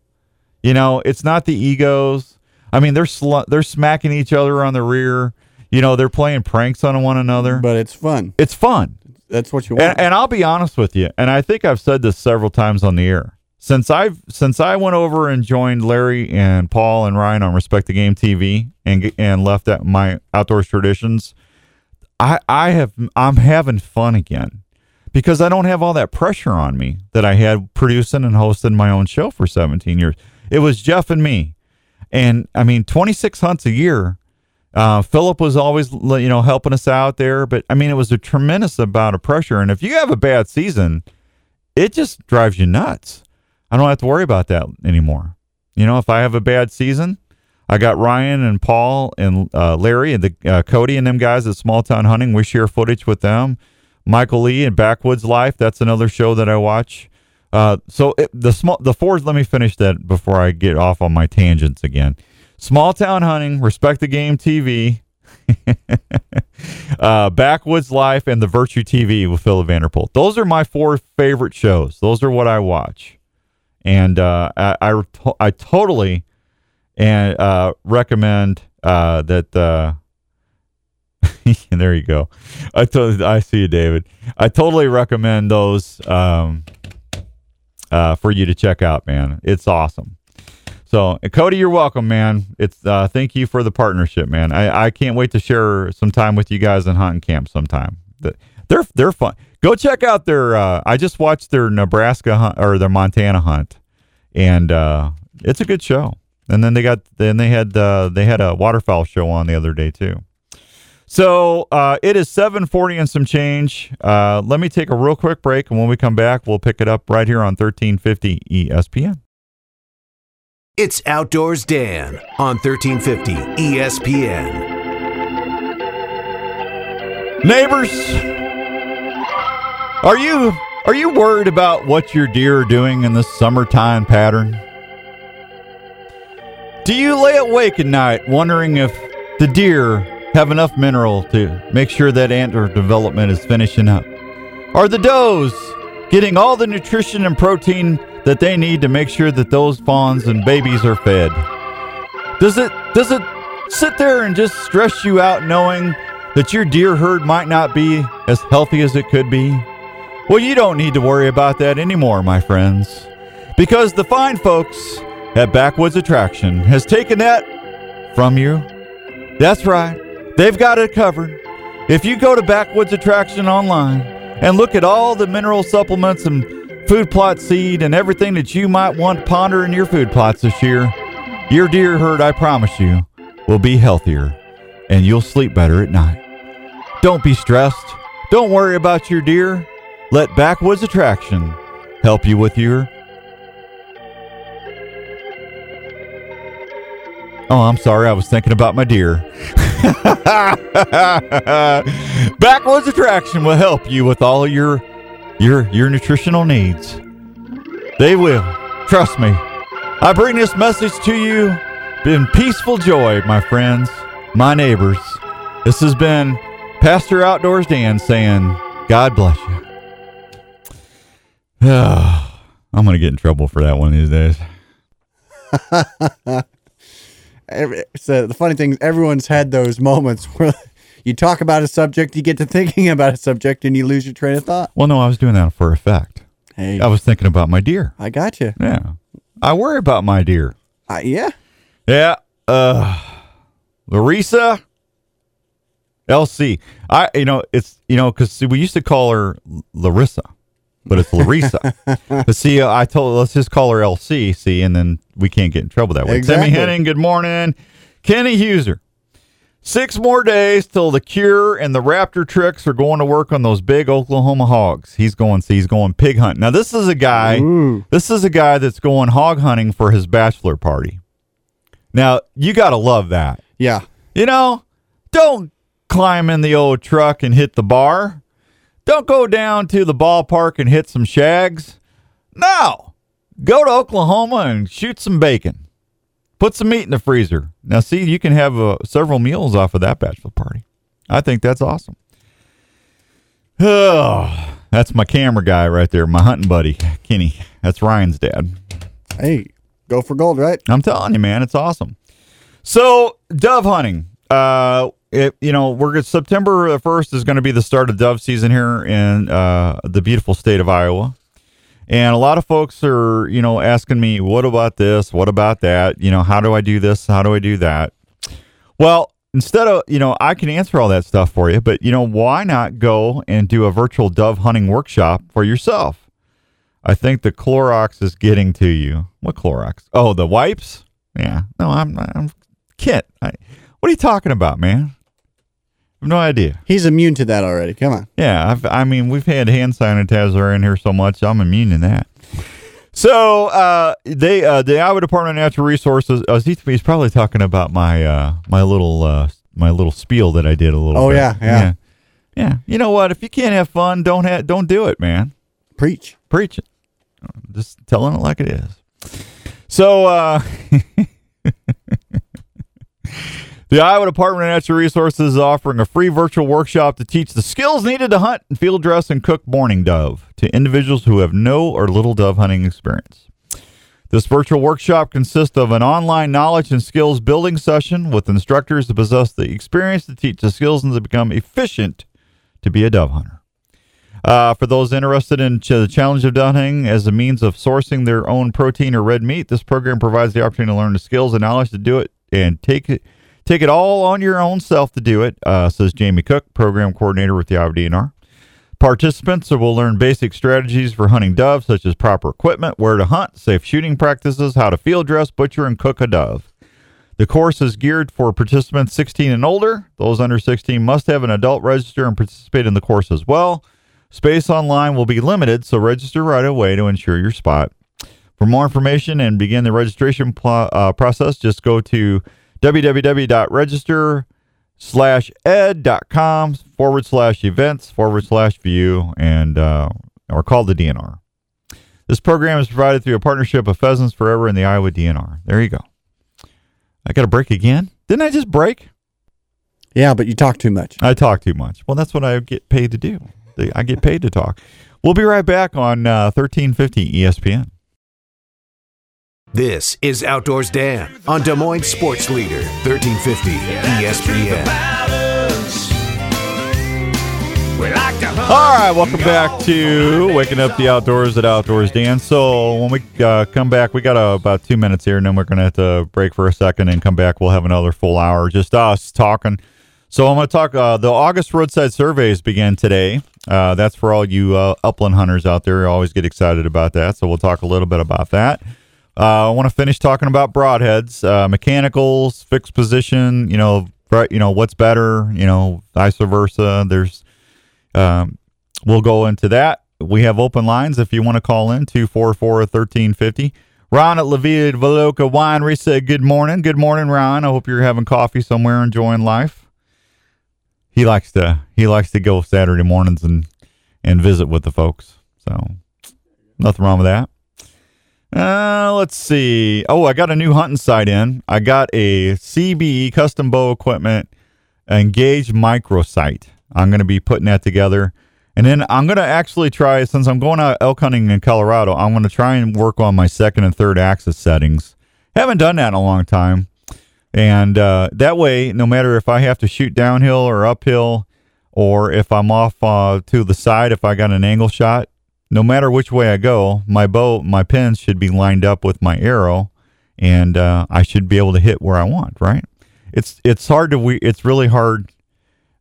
You know, it's not the egos. I mean, they're sl- they're smacking each other on the rear. You know, they're playing pranks on one another. But it's fun. it's fun. That's what you want. And, and I'll be honest with you, and I think I've said this several times on the air. Since I've since I went over and joined Larry and Paul and Ryan on Respect the Game TV and and left at my outdoors traditions, I I have I'm having fun again because I don't have all that pressure on me that I had producing and hosting my own show for 17 years. It was Jeff and me, and I mean 26 hunts a year. Uh, Philip was always, you know, helping us out there, but I mean, it was a tremendous amount of pressure. And if you have a bad season, it just drives you nuts. I don't have to worry about that anymore. You know, if I have a bad season, I got Ryan and Paul and uh, Larry and the uh, Cody and them guys at Small Town Hunting. We share footage with them. Michael Lee and Backwoods Life. That's another show that I watch. Uh, so it, the small the fours. Let me finish that before I get off on my tangents again. Small Town Hunting, Respect the Game TV, uh, Backwoods Life, and the Virtue TV with Philip Vanderpool. Those are my four favorite shows. Those are what I watch, and uh, I, I I totally and uh, recommend uh, that uh, there you go. I to- I see you, David. I totally recommend those um, uh, for you to check out, man. It's awesome. So, Cody, you're welcome, man. It's uh, thank you for the partnership, man. I, I can't wait to share some time with you guys in hunting camp sometime. The- They're they're fun. Go check out their. Uh, I just watched their Nebraska hunt or their Montana hunt, and it's a good show. And then they got then they had uh, they had a waterfowl show on the other day too. So uh, it is 740 and some change. Uh, let me take a real quick break, and when we come back, we'll pick it up right here on 1350 ESPN. It's Outdoors Dan on E 1350 ESPN. Neighbors, are you are you worried about what your deer are doing in this summertime pattern? Do you lay awake at night wondering if the deer have enough mineral to make sure that antler development is finishing up? Are the does getting all the nutrition and protein that they need to make sure that those fawns and babies are fed? Does it does it sit there and just stress you out knowing that your deer herd might not be as healthy as it could be? Well, you don't need to worry about that anymore, my friends, because the fine folks at Backwoods Attraction has taken that from you. That's right. They've got it covered. If you go to Backwoods Attraction online and look at all the mineral supplements and food plot seed and everything that you might want to ponder in your food plots this year, your deer herd, I promise you, will be healthier and you'll sleep better at night. Don't be stressed. Don't worry about your deer. Let Backwoods Attraction help you with your. Oh, I'm sorry. I was thinking about my deer. Backwoods Attraction will help you with all your your your nutritional needs. They will. Trust me. I bring this message to you in peaceful joy, my friends, my neighbors. This has been Pastor Outdoors Dan saying, God bless you. I'm going to get in trouble for that one these days. Every, so the funny thing is, everyone's had those moments where you talk about a subject, you get to thinking about a subject, and you lose your train of thought. Well, no, I was doing that for effect. Hey, I was thinking about my deer. I got you. Yeah. I worry about my deer. Uh, yeah. Yeah. Uh Larissa LC. I you know, it's you know, cuz we used to call her Larissa, but it's Larissa. but see, uh, I told let's just call her LC, see, and then we can't get in trouble that way. Exactly. Timmy Henning, good morning. Kenny Huser. Six more days till the Kure and the raptor tricks are going to work on those big Oklahoma hogs. He's going, see, he's going pig hunting. Now, this is a guy, this is a guy that's going hog hunting for his bachelor party. Now, you got to love that. Yeah. You know, don't climb in the old truck and hit the bar. Don't go down to the ballpark and hit some shags. No, go to Oklahoma and shoot some bacon. Put some meat in the freezer. Now, see, you can have uh, several meals off of that bachelor party. I think that's awesome. Oh, that's my camera guy right there, my hunting buddy, Kenny. That's Ryan's dad. Hey, go for gold, right? I'm telling you, man, it's awesome. So dove hunting. Uh, it, you know, we're September first is going to be the start of dove season here in uh, the beautiful state of Iowa, and a lot of folks are, you know, asking me, what about this? What about that? You know, how do I do this? How do I do that? Well, instead of, you know, I can answer all that stuff for you, but you know, why not go and do a virtual dove hunting workshop for yourself? I think the Clorox is getting to you. What Clorox? Oh, the wipes? Yeah. No, I'm I'm Kit. I, what are you talking about, man? Have no idea. He's immune to that already. Come on. Yeah, I've, I mean, we've had hand sanitizer in here so much, I'm immune to that. So uh, they, uh, the Iowa Department of Natural Resources, uh, he's he's probably talking about my uh, my little uh, my little spiel that I did a little. Oh, bit. yeah, yeah. yeah, yeah. You know what? If you can't have fun, don't have don't do it, man. Preach. Preach it. Just telling it like it is. So, uh, the Iowa Department of Natural Resources is offering a free virtual workshop to teach the skills needed to hunt and field dress and cook mourning dove to individuals who have no or little dove hunting experience. This virtual workshop consists of an online knowledge and skills building session with instructors that possess the experience to teach the skills and to become efficient to be a dove hunter. Uh, for those interested in ch- the challenge of dove hunting as a means of sourcing their own protein or red meat, this program provides the opportunity to learn the skills and knowledge to do it and take it take it all on your own self to do it, uh, says Jamie Cook, program coordinator with the Iowa DNR. Participants will learn basic strategies for hunting doves, such as proper equipment, where to hunt, safe shooting practices, how to field dress, butcher, and cook a dove. The course is geared for participants 16 and older. Those under 16 must have an adult register and participate in the course as well. Space online will be limited, so register right away to ensure your spot. For more information and begin the registration pl- uh, process, just go to www.register slash ed.com forward slash events forward slash view and uh, or call the DNR. This program is provided through a partnership of Pheasants Forever and the Iowa DNR. There you go. I got to break again. Didn't I just break? Yeah, but you talk too much. I talk too much. Well, that's what I get paid to do. I get paid to talk. We'll be right back on uh, 1350 ESPN. This is Outdoors Dan on Des Moines Sports Leader, 1350 ESPN. All right, welcome back to Waking Up the Outdoors at Outdoors Dan. So when we uh, come back, we got uh, about two minutes here, and then we're going to have to break for a second and come back. We'll have another full hour, just us talking. So I'm going to talk. Uh, the August roadside surveys begin today. Uh, that's for all you uh, upland hunters out there. You always get excited about that. So we'll talk a little bit about that. Uh, I want to finish talking about broadheads, uh, mechanicals, fixed position. You know, you know what's better. You know, vice versa. There's um, we'll go into that. We have open lines if you want to call in 244 1350. Ron at La Vida Loca Winery said, Good morning. Good morning, Ron. I hope you're having coffee somewhere, enjoying life. He likes to he likes to go Saturday mornings and and visit with the folks. So nothing wrong with that. Uh, let's see. Oh, I got a new hunting site in. I got a CBE custom bow equipment engaged micro sight. I'm going to be putting that together. And then I'm going to actually try, since I'm going out elk hunting in Colorado, I'm going to try and work on my second and third axis settings. Haven't done that in a long time. And uh, that way, no matter if I have to shoot downhill or uphill, or if I'm off uh, to the side, if I got an angle shot, no matter which way I go, my bow, my pins should be lined up with my arrow, and uh, I should be able to hit where I want. Right? It's it's hard to we it's really hard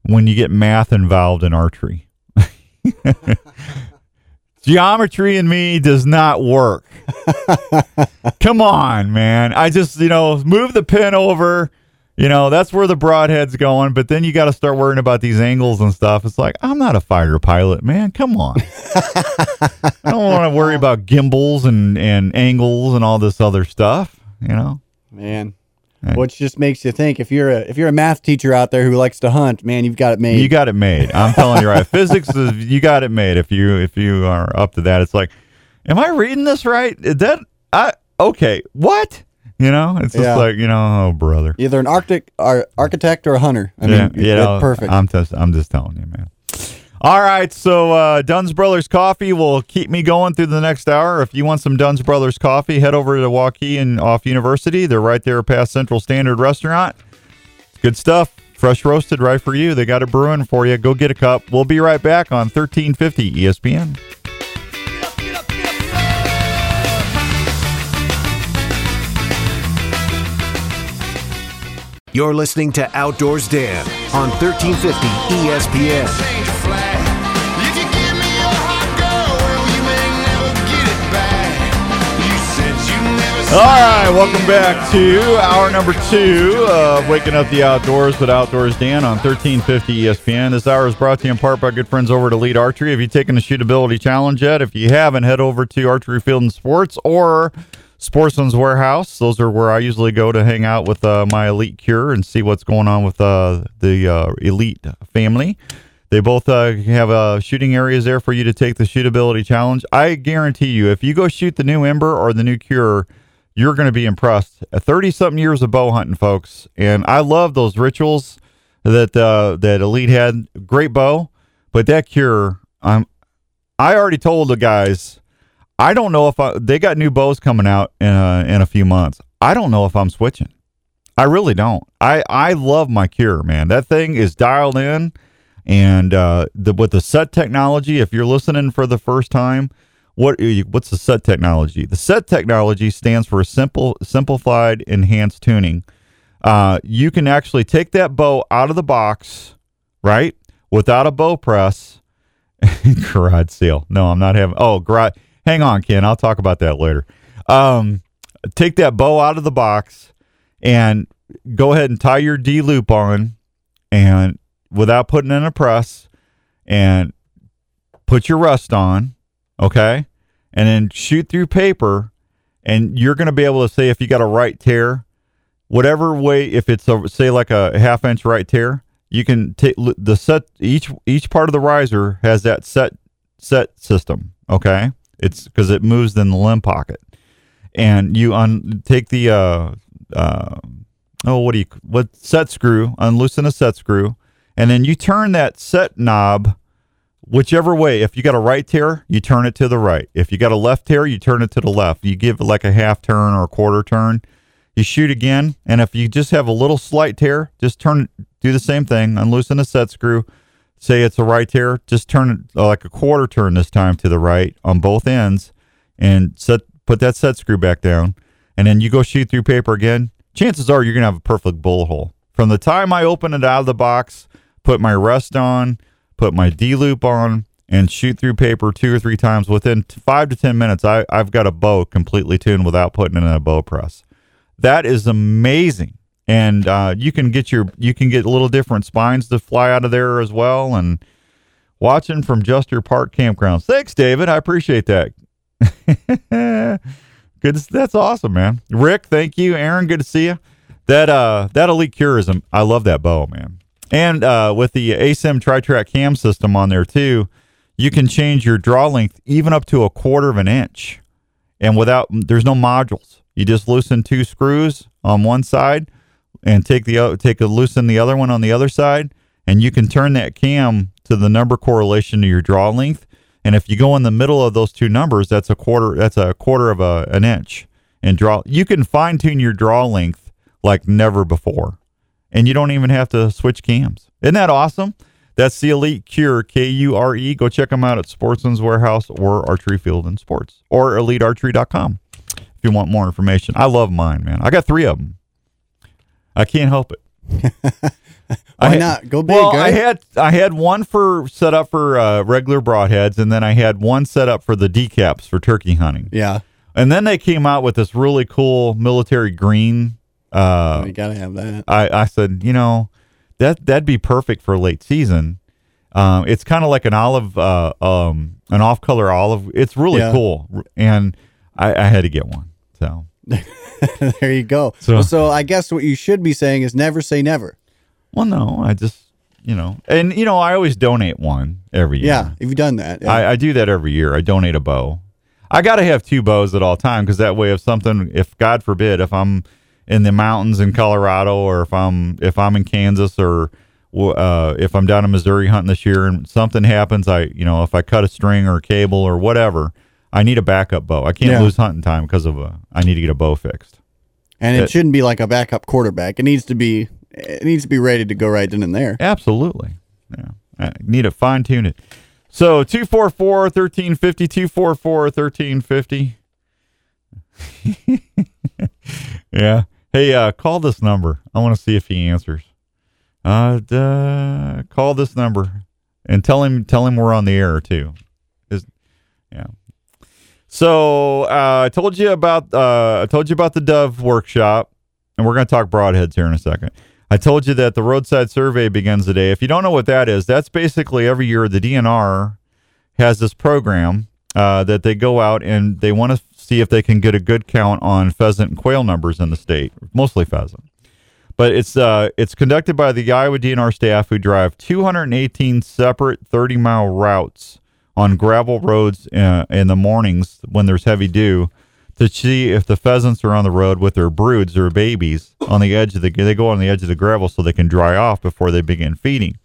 when you get math involved in archery. Geometry in me does not work. Come on, man. I just, you know, move the pin over. You know, that's where the broadhead's going. But then you got to start worrying about these angles and stuff. It's like, I'm not a fighter pilot, man. Come on. I don't want to worry about gimbals and, and angles and all this other stuff, you know? Man. Which just makes you think if you're a if you're a math teacher out there who likes to hunt, man, you've got it made. You got it made. I'm telling you right. Physics is you got it made. If you if you are up to that, it's like, am I reading this right? Is that I okay? What? You know, it's just Yeah. like you know, oh brother. Either an arctic or architect or a hunter. I yeah, mean, you know, perfect. I'm just I'm just telling you, man. All right, so uh, Dunn's Brothers Coffee will keep me going through the next hour. If you want some Dunn's Brothers Coffee, head over to Waukee and off University. They're right there past Central Standard Restaurant. Good stuff. Fresh roasted right for you. They got it brewing for you. Go get a cup. We'll be right back on 1350 ESPN. You're listening to Outdoors Dan on 1350 ESPN. Change your flag. If you give me your heart, girl, well, you may never get it back. You said you never All right, welcome back to hour number two of Waking Up the Outdoors with Outdoors Dan on 1350 ESPN. This hour is brought to you in part by good friends over at Elite Archery. Have you taken the shootability challenge yet? If you haven't, head over to Archery Field and Sports or Sportsman's Warehouse. Those are where I usually go to hang out with uh, my Elite Kure and see what's going on with uh, the uh, Elite family. They both uh, have uh, shooting areas there for you to take the shootability challenge. I guarantee you, if you go shoot the new Ember or the new Kure, you're going to be impressed. 30 something years of bow hunting, folks. And I love those rituals that uh, that Elite had. Great bow, but that Kure, I'm, I already told the guys, I don't know if I, they got new bows coming out in a, in a few months. I don't know if I'm switching. I really don't. I I love my Kure, man. That thing is dialed in, and uh, the with the set technology. If you're listening for the first time, what what's the set technology? The set technology stands for simple simplified enhanced tuning. Uh, you can actually take that bow out of the box, right, without a bow press. garage sale. No, I'm not having. Oh, garage. Hang on, Ken. I'll talk about that later. Um, take that bow out of the box and go ahead and tie your D loop on, and without putting in a press, and put your rust on, okay, and then shoot through paper, and you're going to be able to say if you got a right tear, whatever way, if it's a say like a half inch right tear, you can take the set each each part of the riser has that set set system, okay. It's because it moves in the limb pocket, and you un take the uh, uh, oh what do you what set screw unloosen a set screw, and then you turn that set knob whichever way. If you got a right tear, you turn it to the right. If you got a left tear, you turn it to the left. You give it like a half turn or a quarter turn. You shoot again, and if you just have a little slight tear, just turn do the same thing. Unloosen a set screw say it's a right tear, just turn it uh, like a quarter turn this time to the right on both ends and set put that set screw back down. And then you go shoot through paper again. Chances are you're gonna have a perfect bullet hole. From the time I open it out of the box, put my rest on, put my D loop on, and shoot through paper two or three times within five to ten minutes, I, I've got a bow completely tuned without putting it in a bow press. That is amazing and uh, you can get your you can get little different spines to fly out of there as well. And watching from just your Park Campgrounds. Thanks, David. I appreciate that. good. That's awesome, man. Rick, thank you. Aaron, good to see you. That uh that Elite Curism, I love that bow, man. And uh, with the ASIM tri-track cam system on there too, you can change your draw length even up to a quarter of an inch, and without there's no modules. You just loosen two screws on one side and take the take a loosen the other one on the other side, and you can turn that cam to the number correlation to your draw length. And if you go in the middle of those two numbers, that's a quarter. That's a quarter of a, an inch. And draw, you can fine tune your draw length like never before, and you don't even have to switch cams. Isn't that awesome? That's the Elite Kure, K U R E. Go check them out at Sportsman's Warehouse or Archery Field and Sports or EliteArchery.com if you want more information. I love mine, man. I got three of them. I can't help it. Why I, not? Go big, Well. I had I had one for set up for uh, regular broadheads, and then I had one set up for the decaps for turkey hunting. yeah. And then they came out with this really cool military green. Uh, you gotta have that. I, I said, you know, that that'd be perfect for late season. Um, it's kind of like an olive, uh, um, an off color olive. It's really Yeah. cool, and I, I had to get one. So there you go. So- So, I guess what you should be saying is never say never. Well, no, I just, you know, and you know, I always donate one every year. Yeah, if you've done that. Yeah. I, I do that every year. I donate a bow. I got to have two bows at all time because that way, if something, if God forbid, if I'm in the mountains in Colorado or if I'm if I'm in Kansas or uh, if I'm down in Missouri hunting this year and something happens, I you know if I cut a string or a cable or whatever, I need a backup bow. I can't Yeah. lose hunting time because of a. I need to get a bow fixed. and it, it- shouldn't be like a backup quarterback. It needs to be it needs to be ready to go right then and there. Absolutely. Yeah. I need to fine tune it. So 244 1350, 244 1350. yeah. Hey, uh, call this number. I want to see if he answers. Uh, duh, call this number and tell him tell him we're on the air too. Is yeah. So uh, I told you about uh, I told you about the Dove workshop, and we're going to talk broadheads here in a second. I told you that the roadside survey begins today. If you don't know what that is, that's basically every year the DNR has this program uh, that they go out and they want to see if they can get a good count on pheasant and quail numbers in the state, mostly pheasant. But it's uh, it's conducted by the Iowa DNR staff who drive 218 separate 30 mile routes on gravel roads uh, in the mornings when there's heavy dew to see if the pheasants are on the road with their broods or babies on the edge of the they go on the edge of the gravel so they can dry off before they begin feeding.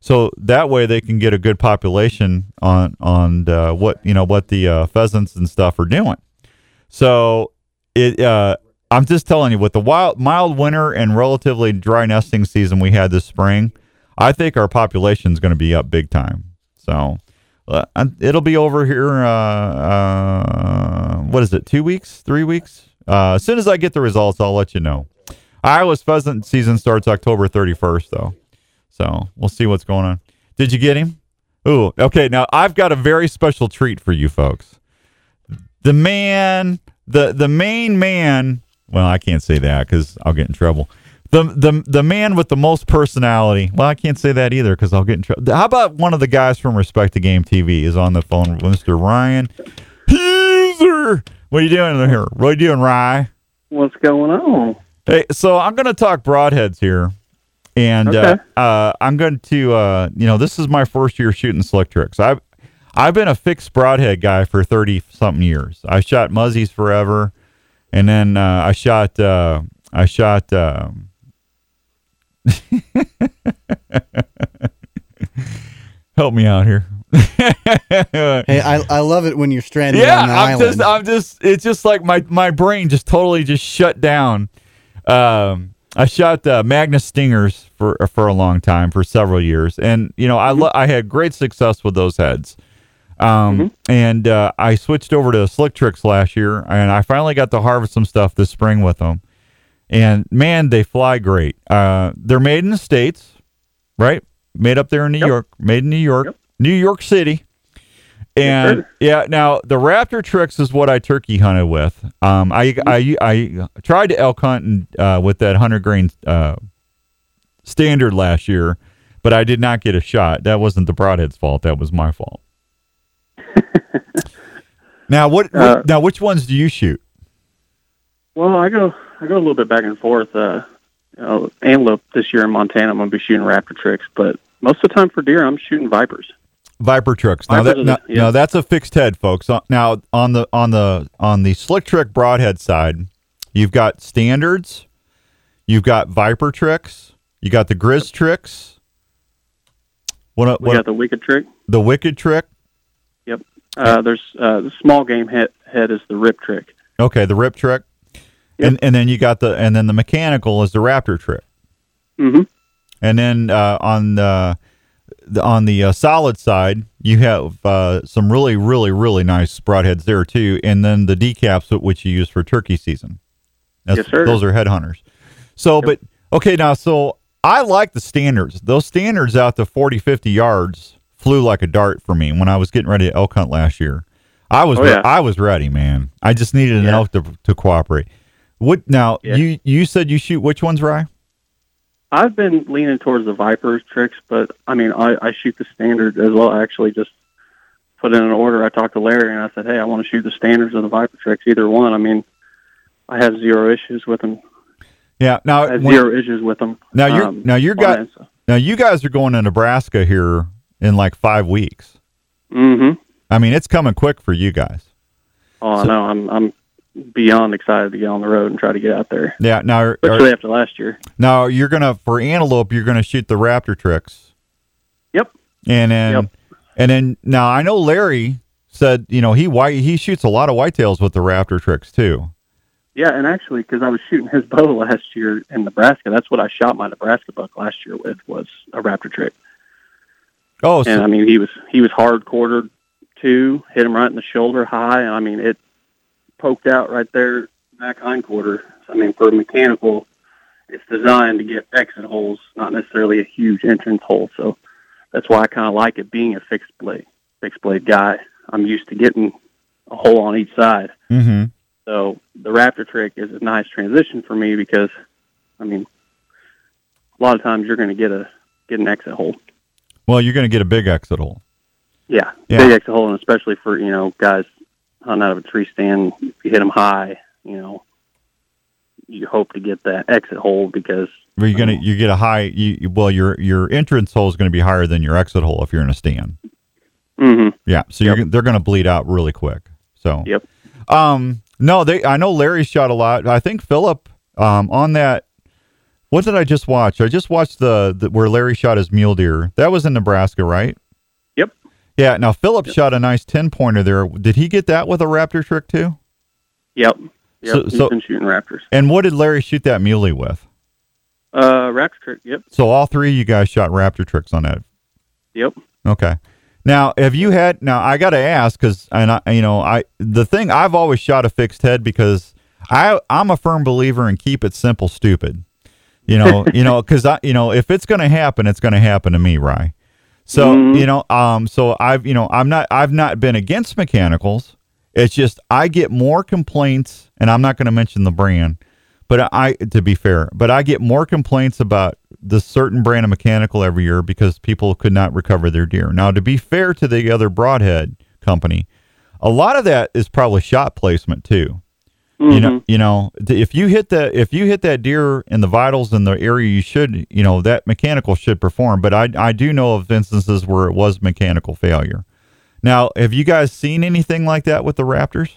So that way they can get a good population on on uh, what you know what the uh, pheasants and stuff are doing. So it uh, I'm just telling you with the wild mild winter and relatively dry nesting season we had this spring, I think our population is going to be up big time. So uh, it'll be over here. Uh, uh, what is it? Two weeks? Three weeks? Uh, as soon as I get the results, I'll let you know. Iowa's pheasant season starts October 31st, though. So we'll see what's going on. Did you get him? Ooh, okay. Now I've got a very special treat for you folks. The man, the the main man. Well, I can't say that because I'll get in trouble. The the the man with the most personality. Well, I can't say that either because I'll get in trouble. How about one of the guys from Respect the Game TV is on the phone, Mr. Ryan Heezer. What are you doing here? What are you doing, Rye? What's going on? Hey, so I'm going to talk broadheads here, and Okay. uh, uh, I'm going to, uh, you know, this is my first year shooting slick tricks. I've I've been a fixed broadhead guy for thirty something years. I shot muzzies forever, and then uh, I shot uh, I shot. Um, help me out here. Hey, I, I love it when you're stranded yeah, on the I'm island. just, I'm just, it's just like my my brain just totally just shut down. Um, I shot uh, Magnus Stingers for for a long time, for several years, and you know, I lo- I had great success with those heads. Um, and uh, I switched over to Slick Tricks last year, and I finally got to harvest some stuff this spring with them. And man, they fly great. Uh, they're made in the states, right? Made up there in New Yep. York, made in New York, Yep. New York City. And yeah, now the Raptor tricks is what I turkey hunted with. Um, I I I tried to elk hunt and, uh, with that hundred grain uh, standard last year, but I did not get a shot. That wasn't the broadhead's fault. That was my fault. now what, what? Uh, Now which ones do you shoot? Well, I go I go a little bit back and forth. Uh, you know, antelope this year in Montana, I'm gonna be shooting raptor tricks, but most of the time for deer, I'm shooting vipers. Viper tricks. Now that Vipers now, the- yeah. now that's a fixed head, folks. Uh, Now on the on the on the slick trick broadhead side, you've got standards, you've got Viper tricks, you got the Grizz tricks. What, We got the wicked trick. the wicked trick? Yep. Uh, there's uh, the small game head, head is the rip trick. Okay, the rip trick, Yep. and and then you got the and then the mechanical is the Raptor trick. Mm-hmm. and then uh, on the, the on the uh, solid side you have uh, some really really really nice broadheads there too, and then the decaps which you use for turkey season. That's, Yes, sir. Those are headhunters. So, but okay, now so I like the standards. Those standards out to 40, 50 yards flew like a dart for me when I was getting ready to elk hunt last year. I was Oh, yeah. I was ready, man. I just needed an Yeah. elk to to cooperate. What now? Yeah. You you said you shoot which ones, Rye? I've been leaning towards the vipers tricks, but I mean, I, I shoot the standard as well. I actually just put in an order. I talked to Larry and I said, hey, I want to shoot the standards or the viper tricks, either one. I mean, I have zero issues with them. Yeah. Now I have when- zero issues with them. now you're um, now you're got now you guys are going to Nebraska here in like five weeks. Mm-hmm. I mean, it's coming quick for you guys. Oh, So- I know. I'm I'm beyond excited to get on the road and try to get out there, Yeah. Now, are- especially after last year. now you're gonna for antelope, you're gonna shoot the raptor tricks. Yep. And then Yep. and then now I know Larry said you know he white he shoots a lot of whitetails with the raptor tricks too. Yeah, and actually, because I was shooting his bow last year in Nebraska, that's what I shot my Nebraska buck last year with was a raptor trick. Oh, so, And I mean, he was he was hard quartered too, hit him right in the shoulder high. And I mean, it poked out right there, back hind quarter. I mean, for mechanical, it's designed to get exit holes, not necessarily a huge entrance hole. So that's why I kind of like it being a fixed blade, fixed blade guy. I'm used to getting a hole on each side. hmm So the Raptor trick is a nice transition for me because, I mean, a lot of times you're going to get a get an exit hole. well, you're gonna get a big exit hole. Yeah, Yeah. big exit hole, and especially for you know guys hunting out of a tree stand, if you hit them high, you know, you hope to get that exit hole because Where you're gonna you get a high you well your your entrance hole is gonna be higher than your exit hole if you're in a stand. hmm Yeah, so you're, they're going to bleed out really quick. So, Yep. Um, no, they. I know Larry shot a lot. I think Philip, um, on that. What did I just watch? I just watched the, the where Larry shot his mule deer. That was in Nebraska, right? Yep. Yeah. Now Philip shot a nice ten pointer there. Did he get that with a raptor trick too? Yep. Yep. So- He's so- been shooting raptors. And what did Larry shoot that muley with? Uh, raptor trick. Yep. So all three of you guys shot raptor tricks on that. Yep. Okay. Now, have you had? Now, I got to ask because, and I, you know, I the thing I've always shot a fixed head because I I'm a firm believer in keep it simple, stupid. You know, you know, because I, you know, if it's going to happen, it's going to happen to me, Rye. So you know, um, so I've, you know, I'm not, I've not been against mechanicals. It's just I get more complaints, and I'm not going to mention the brand, but I, to be fair, but I get more complaints about the certain brand of mechanical every year because people could not recover their deer. Now, to be fair to the other broadhead company, a lot of that is probably shot placement too. You know, mm-hmm. you know, if you hit that, if you hit that deer in the vitals in the area you should, you know, that mechanical should perform. But I, I do know of instances where it was mechanical failure. Now, have you guys seen anything like that with the Raptors?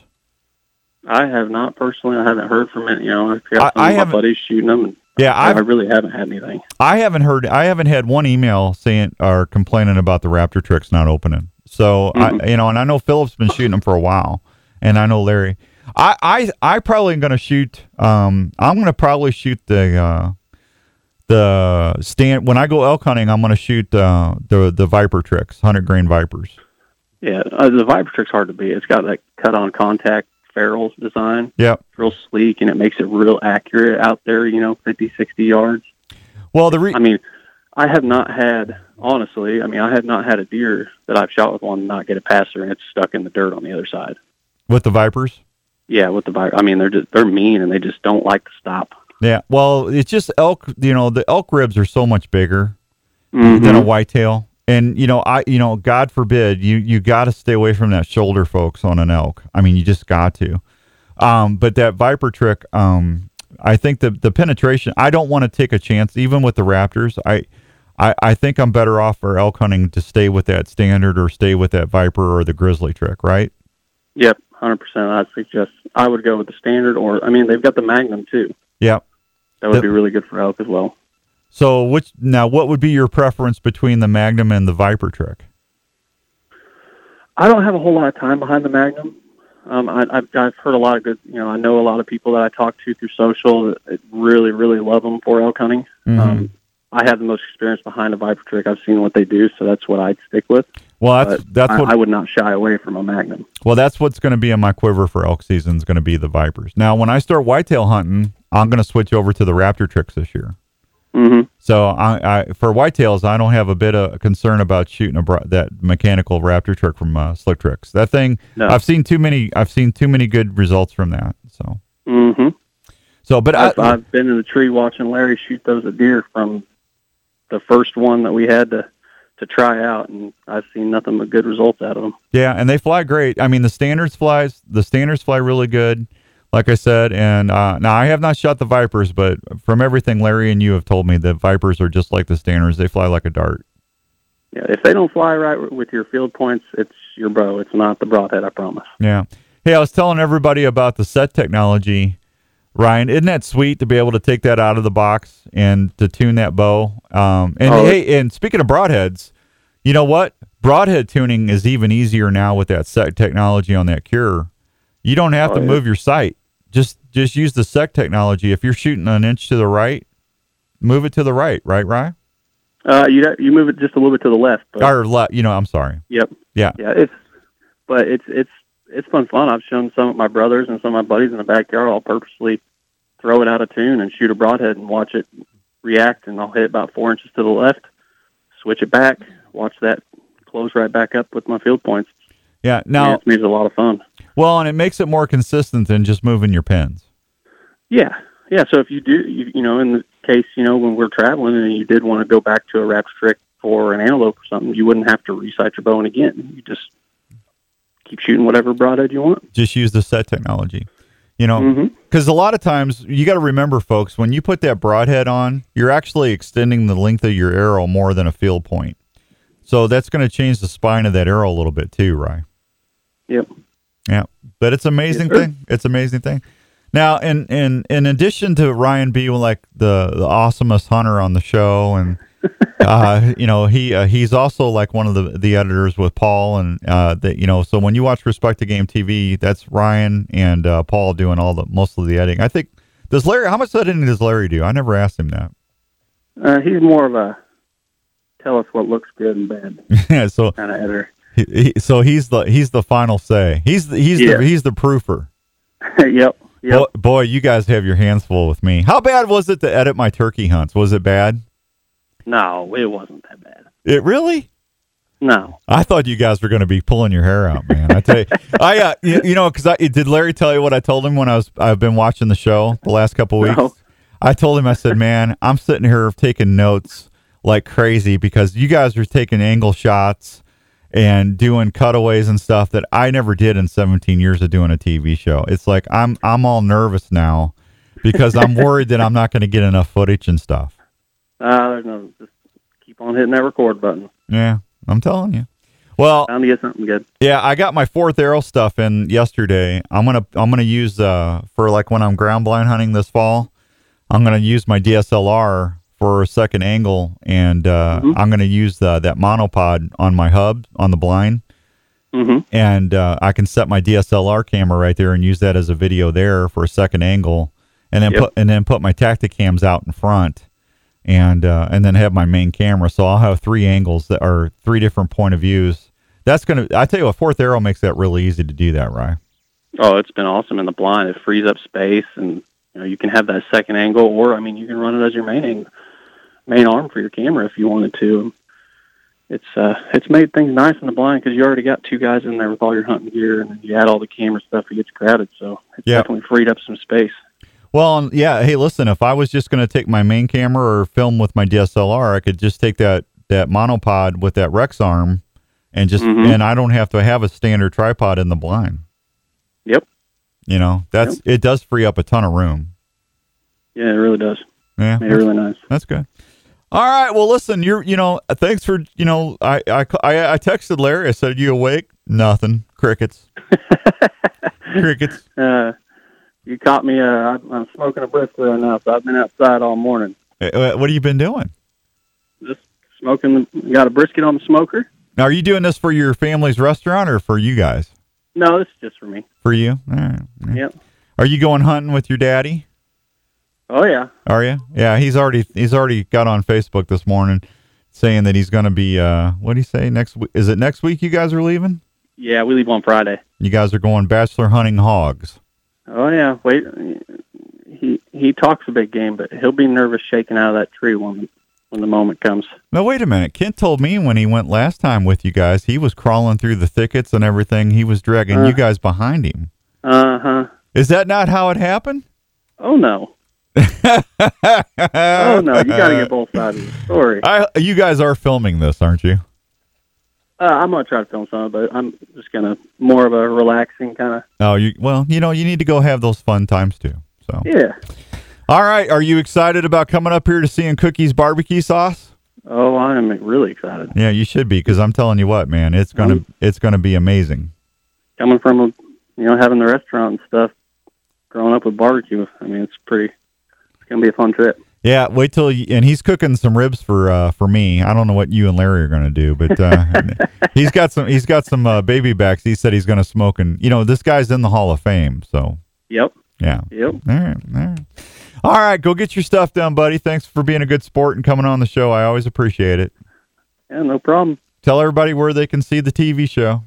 I have not personally. I haven't heard from it. You know, I've got I- some I of my buddies shooting them. And Yeah, I, I've, I really haven't had anything. I haven't heard. I haven't had one email saying or complaining about the Raptor tricks not opening. So I, mm-hmm. you know, and I know Philip's been shooting them for a while, and I know Larry. I I I probably am going to shoot. Um, I'm going to probably shoot the uh, the stand when I go elk hunting. I'm going to shoot uh, the the Viper tricks, hundred grain Vipers. Yeah, uh, the Viper trick's hard to beat. It's got that cut-on contact ferrule design. Yep. It's real sleek, and it makes it real accurate out there. You know, 50, 60 yards. Well, the re- I mean, I have not had honestly. I mean, I have not had a deer that I've shot with one not get a passer, and it's stuck in the dirt on the other side. with the Vipers. Yeah, with the Viper. I mean, they're just they're mean, and they just don't like to stop. Yeah. Well, it's just elk. You know, the elk ribs are so much bigger. Mhm. than a whitetail. And you know, I you know, God forbid you you got to stay away from that shoulder, folks, on an elk. I mean, you just got to. Um, but that viper trick, um, I think the the penetration. I don't want to take a chance, even with the raptors. I. I, I think I'm better off for elk hunting to stay with that standard or stay with that viper or the grizzly trick, right? Yep, hundred percent. I'd suggest I would go with the standard, or I mean, they've got the Magnum too. Yeah. That would The- be really good for elk as well. So, which now, what would be your preference between the Magnum and the Viper trick? I don't have a whole lot of time behind the Magnum. Um, I, I've, I've heard a lot of good. You know, I know a lot of people that I talk to through social that that really, really love them for elk hunting. Mm-hmm. Um, I have the most experience behind a Viper trick. I've seen what they do, so that's what I'd stick with. Well, that's But that's what I would not shy away from a Magnum. Well, that's what's going to be in my quiver for elk season is going to be the vipers. Now, when I start whitetail hunting, I'm going to switch over to the raptor tricks this year. hmm So, I, I for whitetails, I don't have a bit of concern about shooting a that mechanical raptor trick from uh, Slick Tricks. That thing, No. I've seen too many. I've seen too many good results from that. So, hmm so, but I, I've, I've been in the tree watching Larry shoot those at deer from the first one that we had to to try out, and I've seen nothing but good results out of them. Yeah, and they fly great. I mean, the standards flies, the standards fly really good, like I said. And uh, now I have not shot the Vipers, but from everything Larry and you have told me, the Vipers are just like the standards. They fly like a dart. Yeah, if they don't fly right with your field points, it's your bow. It's not the broadhead. I promise. Yeah. Hey, I was telling everybody about the set technology. Ryan, isn't that sweet to be able to take that out of the box and to tune that bow? Um, and Oh, hey, and speaking of broadheads, you know what? Broadhead tuning is even easier now with that set technology on that Kure. You don't have Oh, to yeah. move your sight. Just just use the set technology. If you're shooting an inch to the right, move it to the right, right, Ryan? Uh, you you move it just a little bit to the left. But, Or left, you know, I'm sorry. Yep. Yeah. Yeah, it's but it's it's it's fun fun. I've shown some of my brothers and some of my buddies in the backyard. I'll purposely throw it out of tune and shoot a broadhead and watch it react, and I'll hit about four inches to the left, switch it back, watch that close right back up with my field points. Yeah. Now, it's it a lot of fun. well, and it makes it more consistent than just moving your pins. Yeah, yeah. So if you do, you, you know, in the case, you know, when we're traveling and you did want to go back to a raptor trick for an antelope or something, you wouldn't have to resight your bow again. You just keep shooting whatever broadhead you want. just use the set technology. You know, mm-hmm. because a lot of times you got to remember, folks, when you put that broadhead on, you're actually extending the length of your arrow more than a field point. So that's going to change the spine of that arrow a little bit too, right? Yep. Yeah, but it's amazing Yes, thing. It's amazing thing. Now, in in in addition to Ryan being like the the awesomest hunter on the show, and uh, you know he uh, he's also like one of the the editors with Paul, and uh, that you know so when you watch Respect the Game TV, that's Ryan and uh, Paul doing all the most of the editing. I think does Larry how much editing does Larry do? I never asked him that. Uh, he's more of a tell us what looks good and bad yeah, so kind of editor. he, he- so he's the he's the final say. He's the, he's Yeah. the he's the proofer. yep. Yep. Boy, boy, you guys have your hands full with me. How bad was it to edit my turkey hunts? Was it bad? No, it wasn't that bad. It really? No. I thought you guys were going to be pulling your hair out, man. I tell you, I uh, you, you know, because I did Larry tell you what I told him when I was I've been watching the show the last couple weeks. No. I told him I said, man, I'm sitting here taking notes like crazy because you guys are taking angle shots and doing cutaways and stuff that I never did in 17 years of doing a TV show. It's like I'm I'm all nervous now because I'm worried that I'm not going to get enough footage and stuff. Uh, there's no. Just keep on hitting that record button. Yeah, I'm telling you. Well, Bound to get something good. Yeah, I got my fourth arrow stuff in yesterday. I'm gonna I'm gonna use uh for like when I'm ground blind hunting this fall. I'm gonna use my DSLR for a second angle, and uh, I'm gonna use the, that monopod on my hub on the blind, Mm-hmm. and uh, I can set my DSLR camera right there and use that as a video there for a second angle, and then Yep. put and then put my Tactacams out in front, and uh, and then have my main camera. So I'll have three angles that are three different point of views. That's gonna. I tell you, what, fourth arrow makes that really easy to do that, right? Oh, it's been awesome in the blind. It frees up space, and you know you can have that second angle, or I mean, you can run it as your main main arm for your camera if you wanted to. It's uh, it's made things nice in the blind because you already got two guys in there with all your hunting gear, and you add all the camera stuff, it gets crowded. So it's Yeah. definitely freed up some space. Well, yeah. Hey, listen. If I was just going to take my main camera or film with my DSLR, I could just take that that monopod with that Rex arm, and just Mhm. and I don't have to have a standard tripod in the blind. Yep. You know, that's it. Does free up a ton of room. Yeah, it really does. Yeah, Made it really nice. That's good. All right. Well, listen. You're. You know. Thanks for. You know. I. I. I, I texted Larry. I said, "You awake?" Nothing. Crickets. Crickets. Uh, you caught me. Uh, I'm I'm smoking a now, so I've been outside all morning. Uh, What have you been doing? Just smoking. The, got a brisket on the smoker. Now, are you doing this for your family's restaurant or for you guys? No, this is just for me. For you? All right. Yep. Are you going hunting with your daddy? Oh yeah. Are you? Yeah, he's already he's already got on Facebook this morning saying that he's going to be uh what do you say next week? Is it next week you guys are leaving? Yeah, we leave on Friday. You guys are going bachelor hunting hogs. Oh yeah, wait. He he talks a big game, but he'll be nervous shaking out of that tree when when the moment comes. No, wait a minute. Kent told me when he went last time with you guys, he was crawling through the thickets and everything. He was dragging Uh. you guys behind him. Uh huh. Is that not how it happened? Oh no. Oh no. You got to get both sides of the story. I, you guys are filming this, aren't you? I'm gonna try to film some, but I'm just gonna more of a relaxing kind of. Oh, you well, you know, you need to go have those fun times too. So, Yeah. all right, are you excited about coming up here to seeing Cookie's barbecue sauce? Oh, I am really excited. Yeah, you should be because I'm telling you what, man, it's gonna Um, it's gonna be amazing. Coming from a, you know having the restaurant and stuff, growing up with barbecue. I mean, it's pretty. It's gonna be a fun trip. Yeah, wait till you, and he's cooking some ribs for uh, for me. I don't know what you and Larry are gonna do, but uh, he's got some he's got some uh, baby backs. He said he's gonna smoke, and you know this guy's in the Hall of Fame, so Yep. yeah. Yep. All right, all right, all right. Go get your stuff done, buddy. Thanks for being a good sport and coming on the show. I always appreciate it. Yeah, no problem. Tell everybody where they can see the TV show.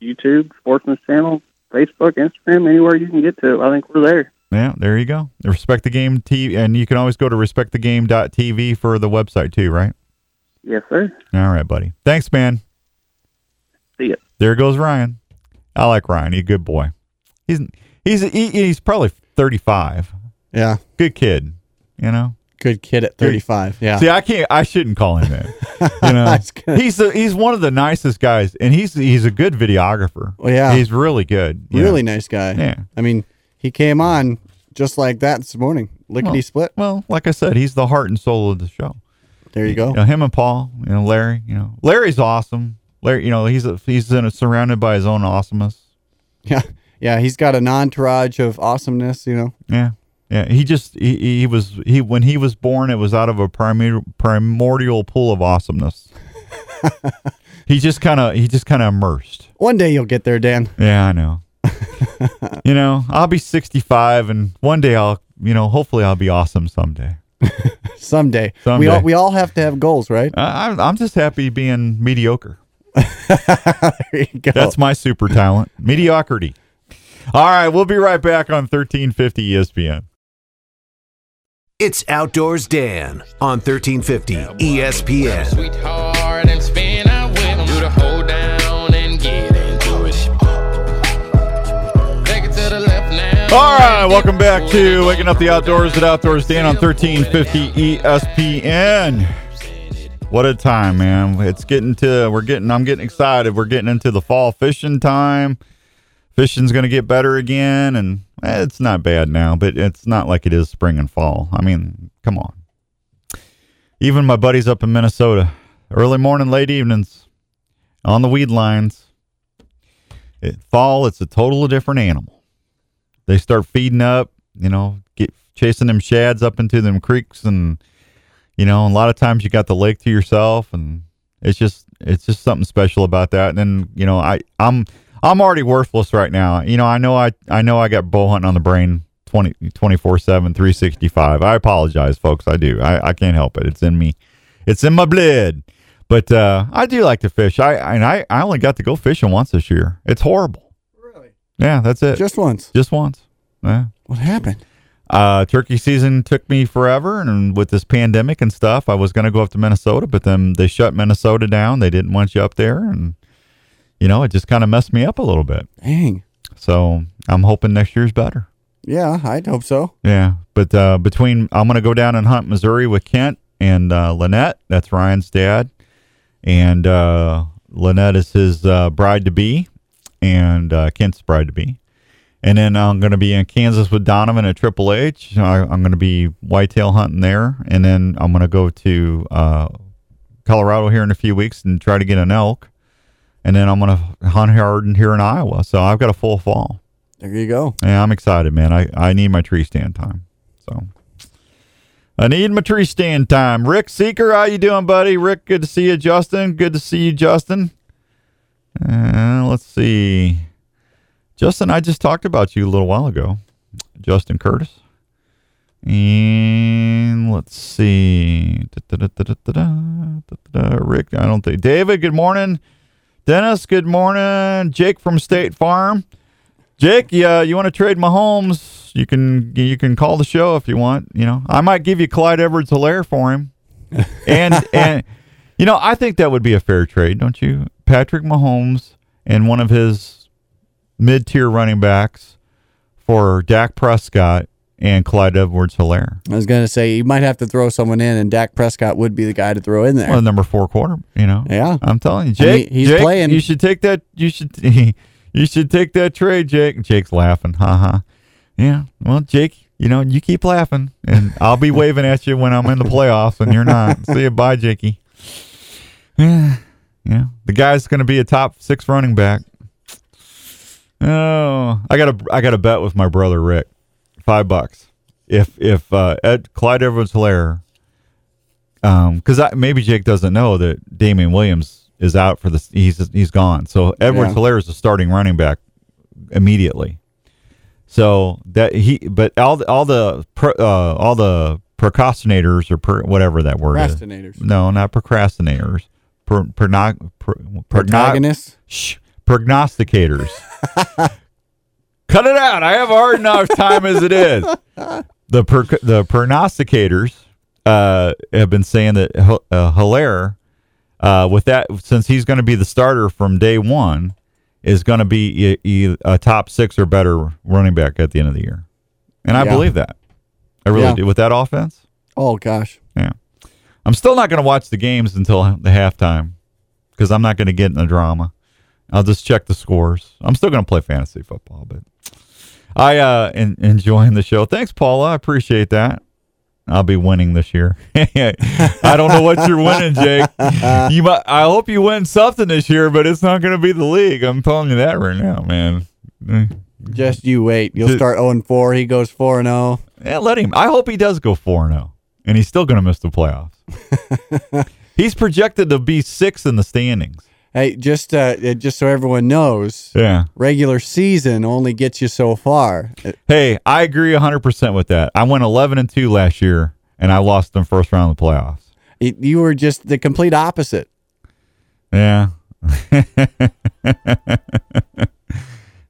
YouTube, Sportsman's Channel, Facebook, Instagram, anywhere you can get to. I think we're there. Yeah, there you go. Respect the game TV, and you can always go to respectthegame.tv for the website too, right? Yes, sir. All right, buddy. Thanks, man. See ya. There goes Ryan. I like Ryan. He's a good boy. He's he's he, he's probably thirty five. Yeah. Good kid. You know. Good kid at 35. Yeah. See, I can't. I shouldn't call him that. You know. I was gonna- he's a, he's one of the nicest guys, and he's he's a good videographer. Well, yeah. He's really good. you really know. nice guy. Yeah. I mean, he came on just like that this morning. Lickety split. Well, like I said, he's the heart and soul of the show. There you go. You know, him and Paul, you know, Larry, you know, Larry's awesome. Larry, you know, he's a, he's in a, surrounded by his own awesomeness. Yeah. Yeah, he's got an entourage of awesomeness, you know. Yeah. Yeah, he just he, he was he when he was born it was out of a primordial primordial pool of awesomeness. he just kind of he just kind of immersed. One day you'll get there, Dan. Yeah, I know. You know, I'll be 65 and one day I'll, you know, hopefully I'll be awesome someday. Someday. We all we all have to have goals, right? I, I'm- I'm just happy being mediocre. there you go. That's my super talent. Mediocrity. All right, we'll be right back on 1350 ESPN. It's Outdoors Dan on E 1350 ESPN. All right, welcome back to Waking Up the Outdoors at Outdoors Dan on 1350 ESPN. What a time, man. It's getting to, we're getting, I'm getting excited. We're getting into the fall fishing time. Fishing's going to get better again, and eh, it's not bad now, but it's not like it is spring and fall. I mean, come on. Even my buddies up in Minnesota, early morning, late evenings, on the weed lines. It, fall, it's a total different animal they start feeding up, you know, get chasing them shads up into them creeks and you know, a lot of times you got the lake to yourself and it's just it's just something special about that. And then, you know, I I'm I'm already worthless right now. You know, I know I I know I got bow hunting on the brain 20 24/7 365. I apologize, folks. I do. I I can't help it. It's in me. It's in my blood. But uh I do like to fish. I and I I only got to go fishing once this year. It's horrible. Yeah, that's it. Just once. Just once. Yeah. What happened? Uh, turkey season took me forever, and with this pandemic and stuff, I was going to go up to Minnesota, but then they shut Minnesota down. They didn't want you up there, and you know, it just kind of messed me up a little bit. Dang. So I'm hoping next year's better. Yeah, I'd hope so. Yeah, but uh, between I'm going to go down and hunt Missouri with Kent and uh, Lynette. That's Ryan's dad, and uh, Lynette is his uh, bride to be, and uh, Kent's bride to be. And then I'm going to be in Kansas with Donovan at Triple H. I, I'm going to be whitetail hunting there, and then I'm going to go to uh, Colorado here in a few weeks and try to get an elk. And then I'm going to hunt hard here in Iowa. So I've got a full fall. There you go. Yeah, I'm excited, man. I, I need my tree stand time. So I need my tree stand time. Rick Seeker, how you doing, buddy? Rick, good to see you. Justin, good to see you, Justin. Uh, let's see. Justin, I just talked about you a little while ago. Justin Curtis. And let's see. Rick, I don't think. David, good morning. Dennis, good morning. Jake from State Farm. Jake, yeah, you want to trade Mahomes? You can you can call the show if you want. You know, I might give you Clyde Edwards Helaire for him. And and you know, I think that would be a fair trade, don't you? Patrick Mahomes and one of his mid tier running backs for Dak Prescott and Clyde Edwards Helaire. I was gonna say you might have to throw someone in, and Dak Prescott would be the guy to throw in there. Well, number four quarter, you know. Yeah. I'm telling you, I mean, Jake. he's Jake, playing. You should take that. You should. You should take that trade, Jake. And Jake's laughing. Ha ha. Yeah. Well, Jake, you know, you keep laughing, and I'll be waving at you when I'm in the playoffs, and you're not. See you, bye, Jakey. Yeah. Yeah. The guy's going to be a top six running back. Oh, I got a I got a bet with my brother Rick, five bucks. If if uh, Ed Clyde Edwards Helaire um because maybe jake doesn't know that damien williams is out for this he's he's gone so edwards Yeah. helaire is the starting running back immediately so that he but all the all the pro, uh all the procrastinators or per, whatever that word is Procrastinators. no not procrastinators per, pernog, per, pernog, Shh, prognosticators. Cut it out. I have a hard enough time as it is. The per, the prognosticators uh, have been saying that H- uh, Helaire, uh, with that, since he's going to be the starter from day one, is going to be a top six or better running back at the end of the year, and I Yeah. believe that. I really Yeah. do with that offense. Oh gosh. I'm still not going to watch the games until the halftime because I'm not going to get in the drama. I'll just check the scores. I'm still going to play fantasy football, but I uh en- enjoying the show. Thanks, Paula. I appreciate that. I'll be winning this year. I don't know what you're winning, Jake. You might. I hope you win something this year, but it's not going to be the league. I'm telling you that right now, man. Just you wait. You'll Ju- start 0 and 4. He goes 4 and oh. 0. Yeah, let him. I hope he does go 4 0, and he's still going to miss the playoffs. he's projected to be sixth in the standings. Hey, just uh, uh, just so everyone knows, Yeah. regular season only gets you so far. Uh, Hey, I agree 100% with that. I went 11 and 2 last year, and I lost in the first round of the playoffs. it- You were just the complete opposite. Yeah.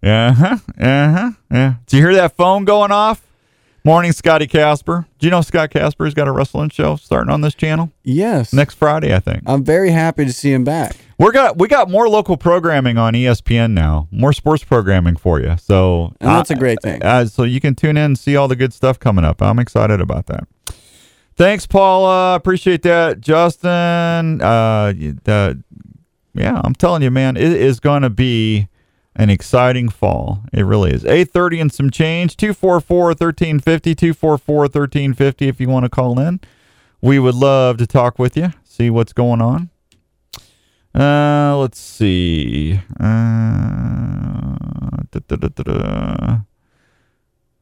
yeah. huh, Uh-huh. Yeah. Did you hear that phone going off? Morning, Scotty Casper. Do you know Scott Casper's got a wrestling show starting on this channel Yes. next Friday? I think I'm very happy to see him back. we're got we got more local programming on ESPN now, more sports programming for you. So And that's a great thing. So you can tune in and see all the good stuff coming up. I'm excited about that. Thanks, Paula. Appreciate that, Justin. Uh, the, yeah, I'm telling you, man, it is going to be an exciting fall. It really is. 8:30 and some change. 244-1350. 244-1350 if you want to call in. We would love to talk with you. See what's going on. Uh, let's see. Uh, da, da.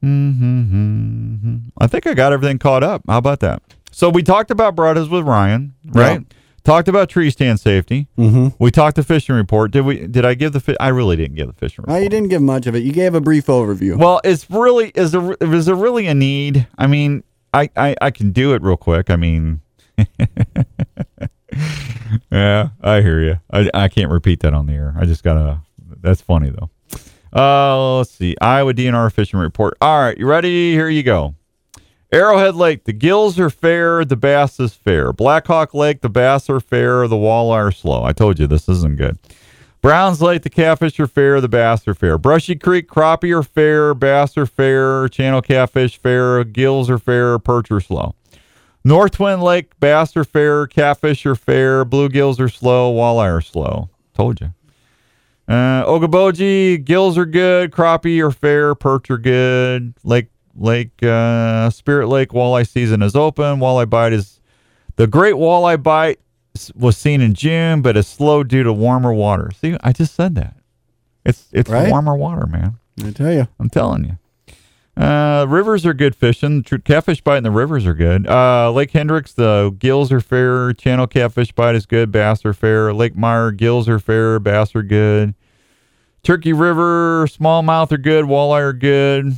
Mm-hmm. I think I got everything caught up. How about that? So we talked about brothers with Ryan, right? Yeah. Talked about tree stand safety. Mm-hmm. We talked the fishing report. Did we? Did I give the? Fi- I really didn't give the fishing report. Well, you didn't give much of it. You gave a brief overview. Well, it's really is there is there really a need? I mean, I I, I can do it real quick. I mean, yeah, I hear you. I I can't repeat that on the air. I just gotta. That's funny though. Uh, let's see. Iowa DNR fishing report. All right, you ready? Here you go. Arrowhead Lake, the gills are fair, the bass is fair. Blackhawk Lake, the bass are fair, the walleye are slow. I told you this isn't good. Browns Lake, the catfish are fair, the bass are fair. Brushy Creek, crappie are fair, bass are fair, channel catfish fair, gills are fair, perch are slow. North Twin Lake, bass are fair, catfish are fair, bluegills are slow, walleye are slow. Told you. Uh, Okoboji, gills are good, crappie are fair, perch are good. Lake Lake uh, Spirit Lake walleye season is open. Walleye bite is the great walleye bite was seen in June, but is slow due to warmer water. See, I just said that. It's it's Right. warmer water, man. I tell you. I'm telling you. Uh, rivers are good fishing. Catfish bite in the rivers are good. Uh, Lake Hendricks, the gills are fair. Channel catfish bite is good. Bass are fair. Lake Meyer, gills are fair. Bass are good. Turkey River, smallmouth are good. Walleye are good.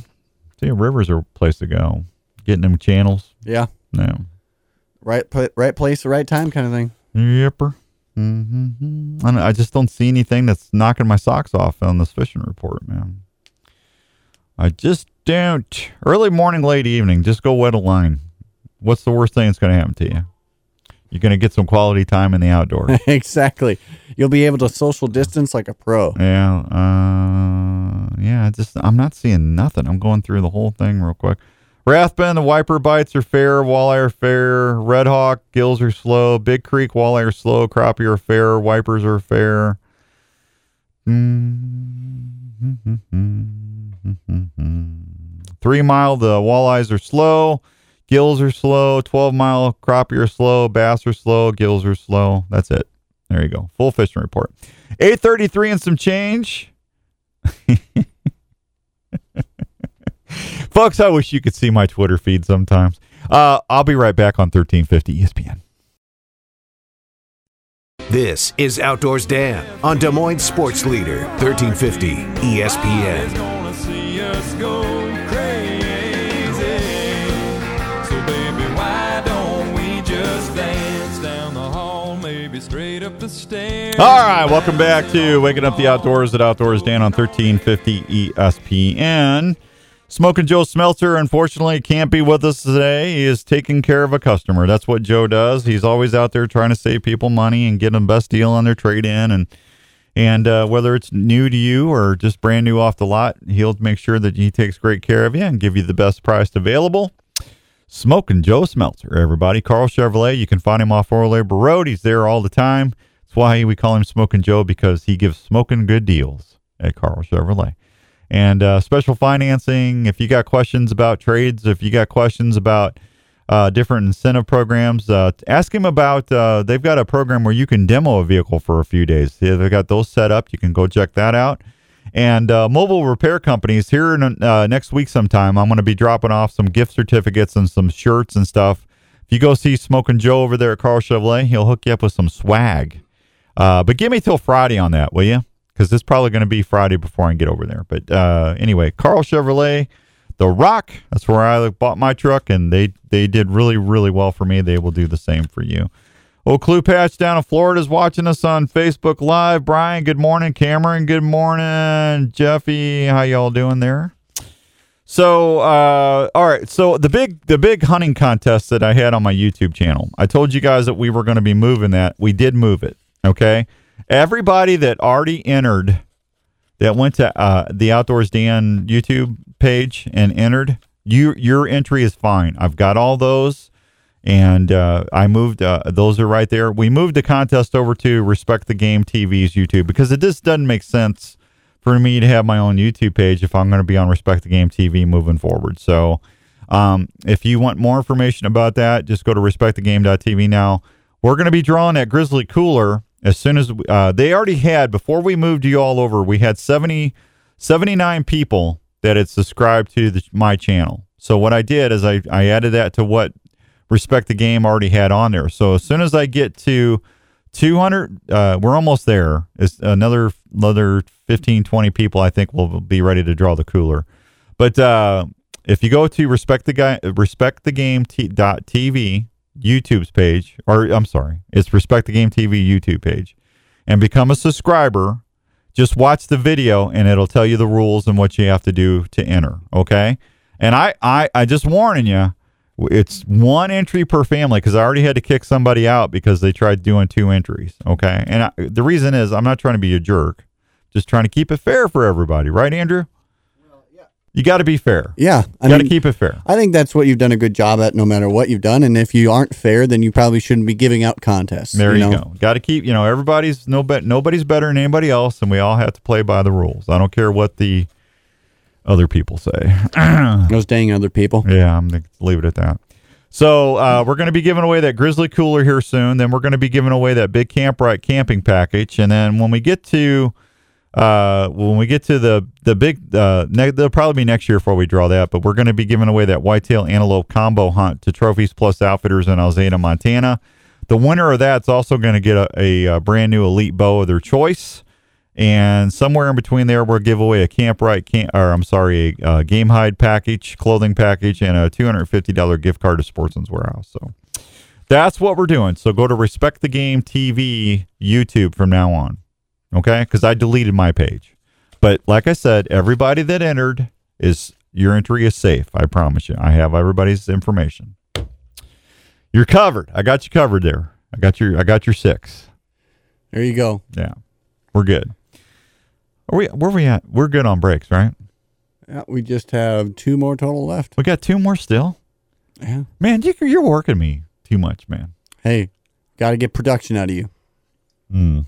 See, rivers are a place to go. Getting them channels. Yeah. No. Right, right place, the right time, kind of thing. Yepper. Mm-hmm. I, don't- I just don't see anything that's knocking my socks off on this fishing report, man. I just don't. Early morning, late evening, just go wet a line. What's the worst thing that's going to happen to you? You're going to get some quality time in the outdoors. exactly. You'll be able to social distance like a pro. yeah. Uh, yeah. I Just I'm not seeing nothing. I'm going through the whole thing real quick. Rathbun, the wiper bites are fair. Walleye are fair. Red Hawk, gills are slow. Big Creek, walleye are slow. Crappie are fair. Wipers are fair. Three mile, the walleyes are slow. Gills are slow. 12 mile, crappie are slow. Bass are slow. Gills are slow. That's it. There you go. Full fishing report. 833 and some change. Folks, I wish you could see my Twitter feed sometimes. Uh, I'll be right back on 1350 ESPN. This is Outdoors Dan on Des Moines Sports Leader, 1350 ESPN. All right, welcome back to Waking Up the Outdoors at Outdoors Dan on 1350 ESPN. Smoking Joe Smelter, unfortunately, can't be with us today. He is taking care of a customer. That's what Joe does. He's always out there trying to save people money and get them best deal on their trade in. And and uh, whether it's new to you or just brand new off the lot, he'll make sure that he takes great care of you and give you the best price available. Smoking Joe Smelter, everybody. Karl Chevrolet, you can find him off Oralabor Road. He's there all the time. Why we call him Smoking Joe because he gives smoking good deals at Karl Chevrolet. And uh, special financing, if you got questions about trades, if you got questions about uh, different incentive programs, uh, ask him about. Uh, they've got a program where you can demo a vehicle for a few days. They've got those set up. You can go check that out. And uh, mobile repair companies here in, uh, next week sometime, I'm going to be dropping off some gift certificates and some shirts and stuff. If you go see Smoking Joe over there at Karl Chevrolet, he'll hook you up with some swag. Uh, but give me till Friday on that, will you? Because it's probably going to be Friday before I get over there. But uh, anyway, Karl Chevrolet, The Rock. That's where I bought my truck, and they they did really really well for me. They will do the same for you. Old Clue Patch down in Florida is watching us on Facebook Live. Brian, good morning. Cameron, good morning. Jeffy, how y'all doing there? So, uh, all right. So the big the big hunting contest that I had on my YouTube channel, I told you guys that we were going to be moving that. We did move it. Okay. Everybody that already entered, that went to uh, the Outdoors Dan YouTube page and entered, you your entry is fine. I've got all those, and uh, I moved. Uh, those are right there. We moved the contest over to Respect the Game TV's YouTube because it just doesn't make sense for me to have my own YouTube page if I'm going to be on Respect the Game TV moving forward. So, um, if you want more information about that, just go to respectthegame.tv now. We're going to be drawing that Grizzly Cooler as soon as uh, they already had, before we moved you all over, we had 70, 79 people that had subscribed to the, my channel. So, what I did is I, I added that to what Respect the Game already had on there. So, as soon as I get to 200 uh, we're almost there is another another 15 20 people i think will be ready to draw the cooler but uh, if you go to respect the guy respect the game t- dot tv youtube's page or i'm sorry it's respect the game tv youtube page and become a subscriber just watch the video and it'll tell you the rules and what you have to do to enter okay and i i, I just warning you it's one entry per family because I already had to kick somebody out because they tried doing two entries. Okay. And I, the reason is I'm not trying to be a jerk, just trying to keep it fair for everybody. Right, Andrew? You got to be fair. Yeah, You got to keep it fair. I think that's what you've done a good job at, no matter what you've done. And if you aren't fair, then you probably shouldn't be giving out contests. There you, know? go. Got to keep, you know, everybody's no bet, nobody's better than anybody else, and we all have to play by the rules. I don't care what the other people say. Those dang other people. Yeah, I'm gonna leave it at that. So uh, we're going to be giving away that Grizzly cooler here soon. Then we're going to be giving away that big Camp Right camping package, and then when we get to uh, when we get to the the big, uh, ne- there'll probably be next year before we draw that. But we're going to be giving away that whitetail antelope combo hunt to Trophies Plus Outfitters in Alzada, Montana. The winner of that's also going to get a, a, a brand new elite bow of their choice. And somewhere in between there, we'll give away a Camp Right, camp, or I'm sorry, a uh, Gamehide package, clothing package, and a $250 gift card to Sportsman's Warehouse. So that's what we're doing. So go to Respect the Game TV YouTube from now on. Okay? Because I deleted my page. But like I said, everybody that entered is your entry is safe. I promise you. I have everybody's information. You're covered. I got you covered there. I got your I got your six. There you go. Yeah. We're good. Are we where we at? We're good on breaks, right? Yeah, we just have two more total left. We got two more still. Yeah. Man, you, you're working me too much, man. Hey, got to get production out of you. Mm.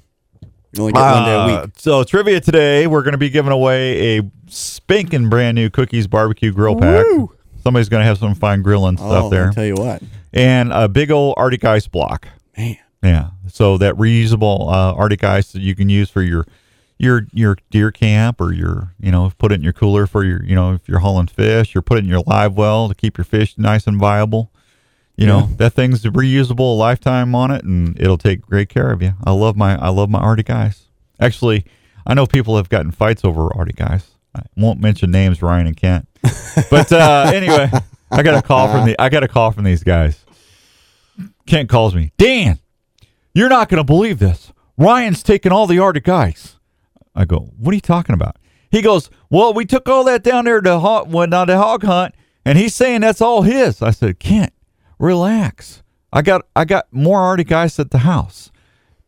You only get one day a Uh, week. So trivia today, we're going to be giving away a spanking brand new cookies barbecue grill pack. Woo! Somebody's going to have some fine grilling stuff Oh, there, I'll tell you what, and a big old Arctic ice block. man. Yeah, so that reusable uh, Arctic ice that you can use for your your your deer camp or your you know put it in your cooler for your you know if you're hauling fish or put it in your live well to keep your fish nice and viable. You know Yeah. that thing's reusable a lifetime on it, and it'll take great care of you. I love my I love my Arctic ice. Actually, I know people have gotten fights over Arctic ice. I won't mention names, Ryan and Kent. But uh, anyway, I got a call from the I got a call from these guys. Kent calls me, Dan. You're not going to believe this. Ryan's taking all the Arctic ice. I go, what are you talking about? He goes, well, we took all that down there to hog, went on the hog hunt, and he's saying that's all his. I said, Kent, relax. I got I got more Arctic ice at the house.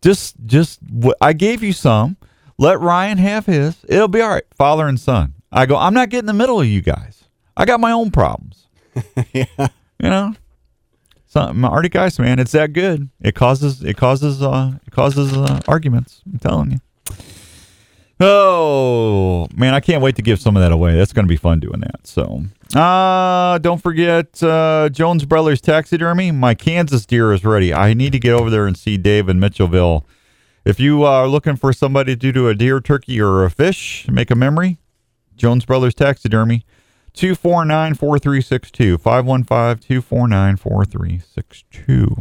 Just just I gave you some. Let Ryan have his. It'll be all right, father and son. I go, I'm not getting in the middle of you guys. I got my own problems. yeah. You know, something Arctic ice, man. It's that good. It causes it causes uh it causes uh, arguments. I'm telling you. Oh man, I can't wait to give some of that away. That's going to be fun doing that. So, uh, don't forget uh, Jones Brothers Taxidermy. My Kansas deer is ready. I need to get over there and see Dave in Mitchellville If you are looking for somebody to do a deer, turkey, or a fish, make a memory, Jones Brothers Taxidermy, 249 4362. 515 249 4362.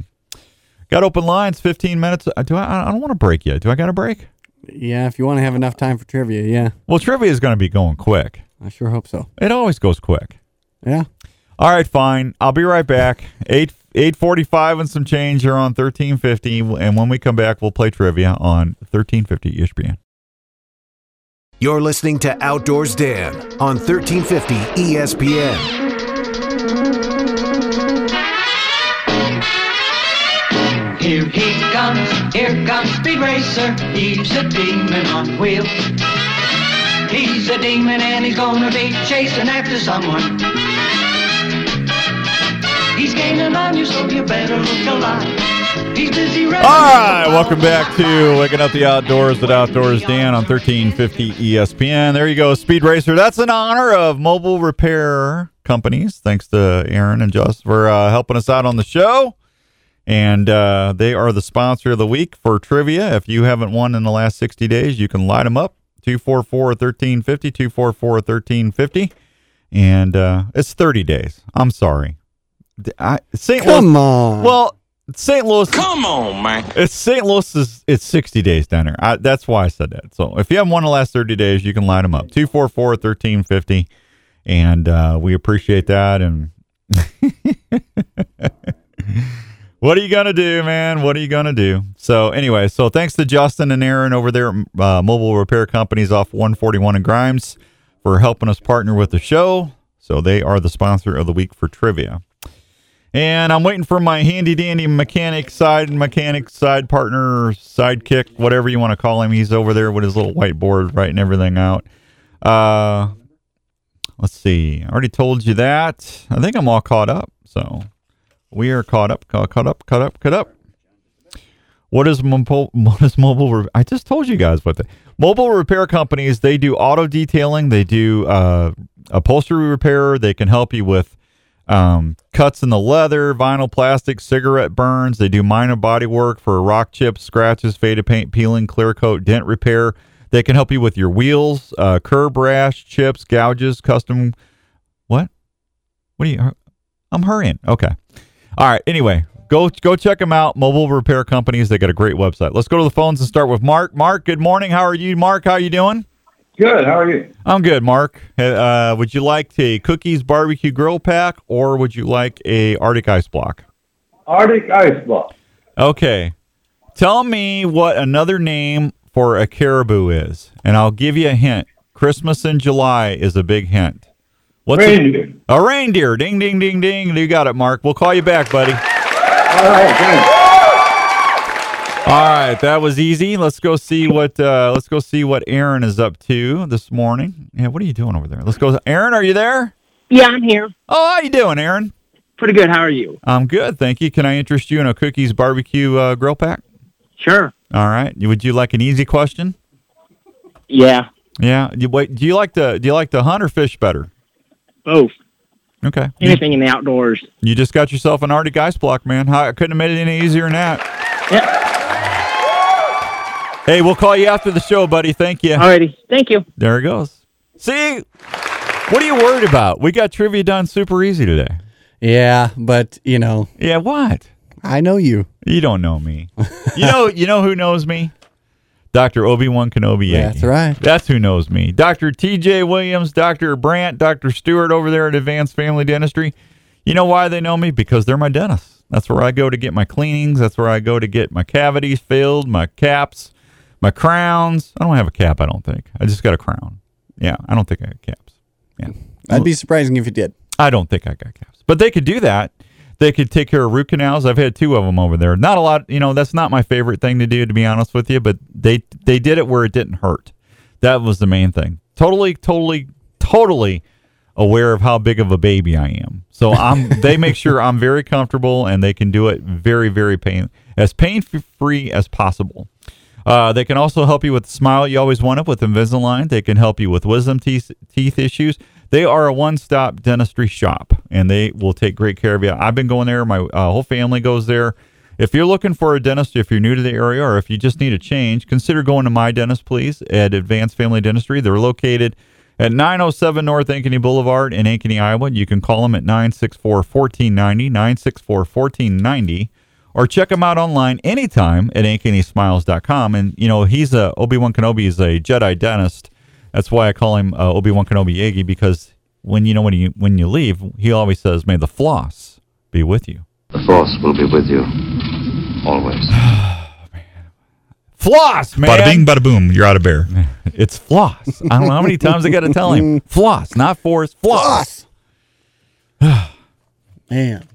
Got open lines, 15 minutes. Uh, Do I, I don't want to break yet. Do I got a break? Yeah, if you want to have enough time for trivia, yeah. Well, trivia is going to be going quick. I sure hope so. It always goes quick. Yeah. All right, fine. I'll be right back. Eight eight forty five and some change here on thirteen fifty, and when we come back, we'll play trivia on thirteen fifty ESPN. You're listening to Outdoors Dan on 1350 ESPN. Here he comes, here comes Speed Racer. He's a demon on wheels. He's a demon and he's gonna be chasing after someone. He's gaining on you, so you better look alive. He's busy. All right, welcome back to Waking Up the Outdoors with Outdoors Dan on 1350 ESPN. There you go, Speed Racer. That's in honor of mobile repair companies. Thanks to Aaron and Just for uh, helping us out on the show. And uh, they are the sponsor of the week for trivia. If you haven't won in the last 60 days, you can light them up 244 1350, 244 1350. And uh, it's 30 days. I'm sorry. I, St. Come Louis, on. Well, St. Louis. Come on, man. It's St. Louis is it's 60 days down there. I, that's why I said that. So if you haven't won the last 30 days, you can line them up 244 1350. And uh, we appreciate that. And what are you to do, man? What are you to do? So, anyway, so thanks to Justin and Aaron over there uh, Mobile Repair Companies off 141 in Grimes for helping us partner with the show. So, they are the sponsor of the week for trivia. And I'm waiting for my handy dandy mechanic side mechanic side partner sidekick, whatever you want to call him. He's over there with his little whiteboard writing everything out. Uh, let's see. I already told you that. I think I'm all caught up. So we are caught up, caught, up, caught up, caught up. What is mobile? What is mobile? Re- I just told you guys what the mobile repair companies. They do auto detailing. They do uh, upholstery repair. They can help you with um, cuts in the leather, vinyl, plastic, cigarette burns. They do minor body work for rock chips, scratches, faded paint, peeling, clear coat, dent repair. They can help you with your wheels, uh, curb rash, chips, gouges, custom. What? What are you? I'm hurrying. Okay. All right. Anyway, go go check them out. Mobile repair companies. They got a great website. Let's go to the phones and start with Mark. Mark, good morning. How are you, Mark? How are you doing? Good. How are you? I'm good, Mark. Uh, would you like a cookies barbecue grill pack, or would you like a Arctic ice block? Arctic Ice Block. Okay. Tell me what another name for a caribou is, and I'll give you a hint. Christmas in July is a big hint. What's a- Reindeer. A, reindeer. Ding, ding, ding, ding. You got it, Mark. We'll call you back, buddy. All right. Thanks. All right, that was easy. Let's go see what uh, let's go see what Aaron is up to this morning. Yeah, what are you doing over there? Let's go. Aaron, are you there? Yeah, I'm here. Oh, how you doing, Aaron? Pretty good. How are you? I'm good, thank you. Can I interest you in a cookies barbecue uh, grill pack? Sure. All right. Would you like an easy question? Yeah, Yeah. You, wait. Do you like to do you like to hunt or fish better? Both. Okay. You, Anything in the outdoors. you just got yourself an Arctic ice block, man. I couldn't have made it any easier than that. Yep. Hey, we'll call you after the show, buddy. Thank you. Alrighty. Thank you. There it goes. See, what are you worried about? We got trivia done super easy today. Yeah, but you know, Yeah, what? I know you. You don't know me. You know, you know who knows me? Dr. Obi Wan Kenobi. That's right. That's who knows me. Dr. T.J. Williams, Dr. Brandt, Dr. Stewart over there at Advanced Family Dentistry. You know why they know me? Because they're my dentists. That's where I go to get my cleanings. That's where I go to get my cavities filled, my caps, my crowns. I don't have a cap, I don't think. I just got a crown. Yeah, I don't think I got caps. Yeah. I'd be surprising if you did. I don't think I got caps. But they could do that. They could take care of root canals. I've had two of them over there. Not a lot, you know, that's not my favorite thing to do to be honest with you, but they they did it where it didn't hurt. That was the main thing. Totally totally totally aware of how big of a baby I am. So I'm they make sure I'm very comfortable and they can do it very very pain as pain free as possible. Uh, they can also help you with the smile you always wanted with Invisalign. They can help you with wisdom teeth, teeth issues. They are a one-stop dentistry shop, and they will take great care of you. I've been going there. My uh, whole family goes there, If you're looking for a dentist, if you're new to the area, or if you just need a change, consider going to My Dentist, please, at Advanced Family Dentistry. They're located at 907 North Ankeny Boulevard in Ankeny, Iowa. You can call them at 964 1490, 964 1490, or check them out online anytime at ankenysmiles.com. And, you know, he's a, Obi Wan Kenobi is a Jedi dentist. That's why I call him uh, Obi Wan Kenobi Yagi because when you know when you when you leave, he always says, "May the floss be with you." The Force will be with you. Always. Floss, man. Bada bing, bada boom. You're out of bear. It's floss. I don't know how many times I got to tell him. Floss, not force. Floss. Man.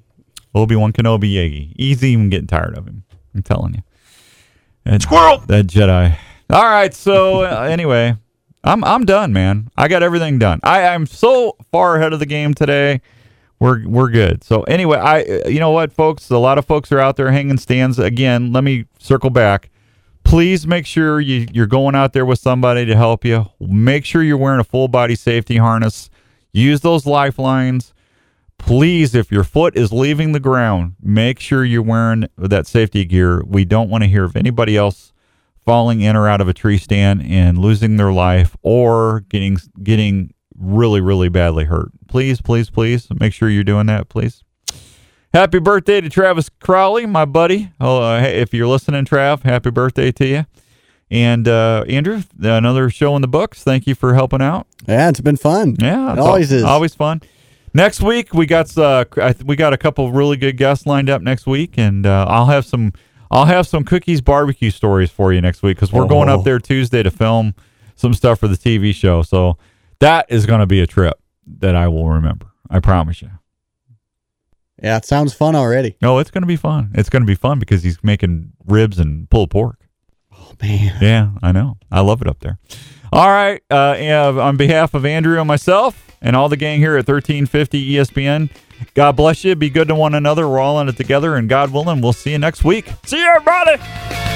Obi Wan Kenobi Yagi. Easy even getting tired of him. I'm telling you. That, Squirrel. That Jedi. All right. So uh, anyway, I'm I'm done, man. I got everything done. I I'm so far ahead of the game today. We're we're good. So anyway, I uh, you know what, folks? A lot of folks are out there hanging stands. Again, let me circle back. Please make sure you, you're going out there with somebody to help you. Make sure you're wearing a full body safety harness. Use those lifelines. Please, if your foot is leaving the ground, make sure you're wearing that safety gear. We don't want to hear of anybody else falling in or out of a tree stand and losing their life or getting getting really really badly hurt. Please, please, please make sure you're doing that, please. Happy birthday to Travis Crowley, my buddy. Oh, uh, hey, if you're listening, Trav, happy birthday to you. And uh, Andrew, another show in the books. Thank you for helping out. Yeah, it's been fun. Yeah, it always al- is. Always fun. Next week we got uh, we got a couple really good guests lined up next week, and uh, I'll have some I'll have some cookies barbecue stories for you next week because we're going Oh. up there Tuesday to film some stuff for the TV show. So that is going to be a trip that I will remember. I promise you. Yeah, it sounds fun already. No, it's going to be fun. It's going to be fun because he's making ribs and pulled pork. Oh man. Yeah, I know. I love it up there. All right. Uh, yeah, on behalf of Andrew and myself and all the gang here at 1350 ESPN, God bless you. Be good to one another. We're all in it together. And God willing, we'll see you next week. See you, everybody.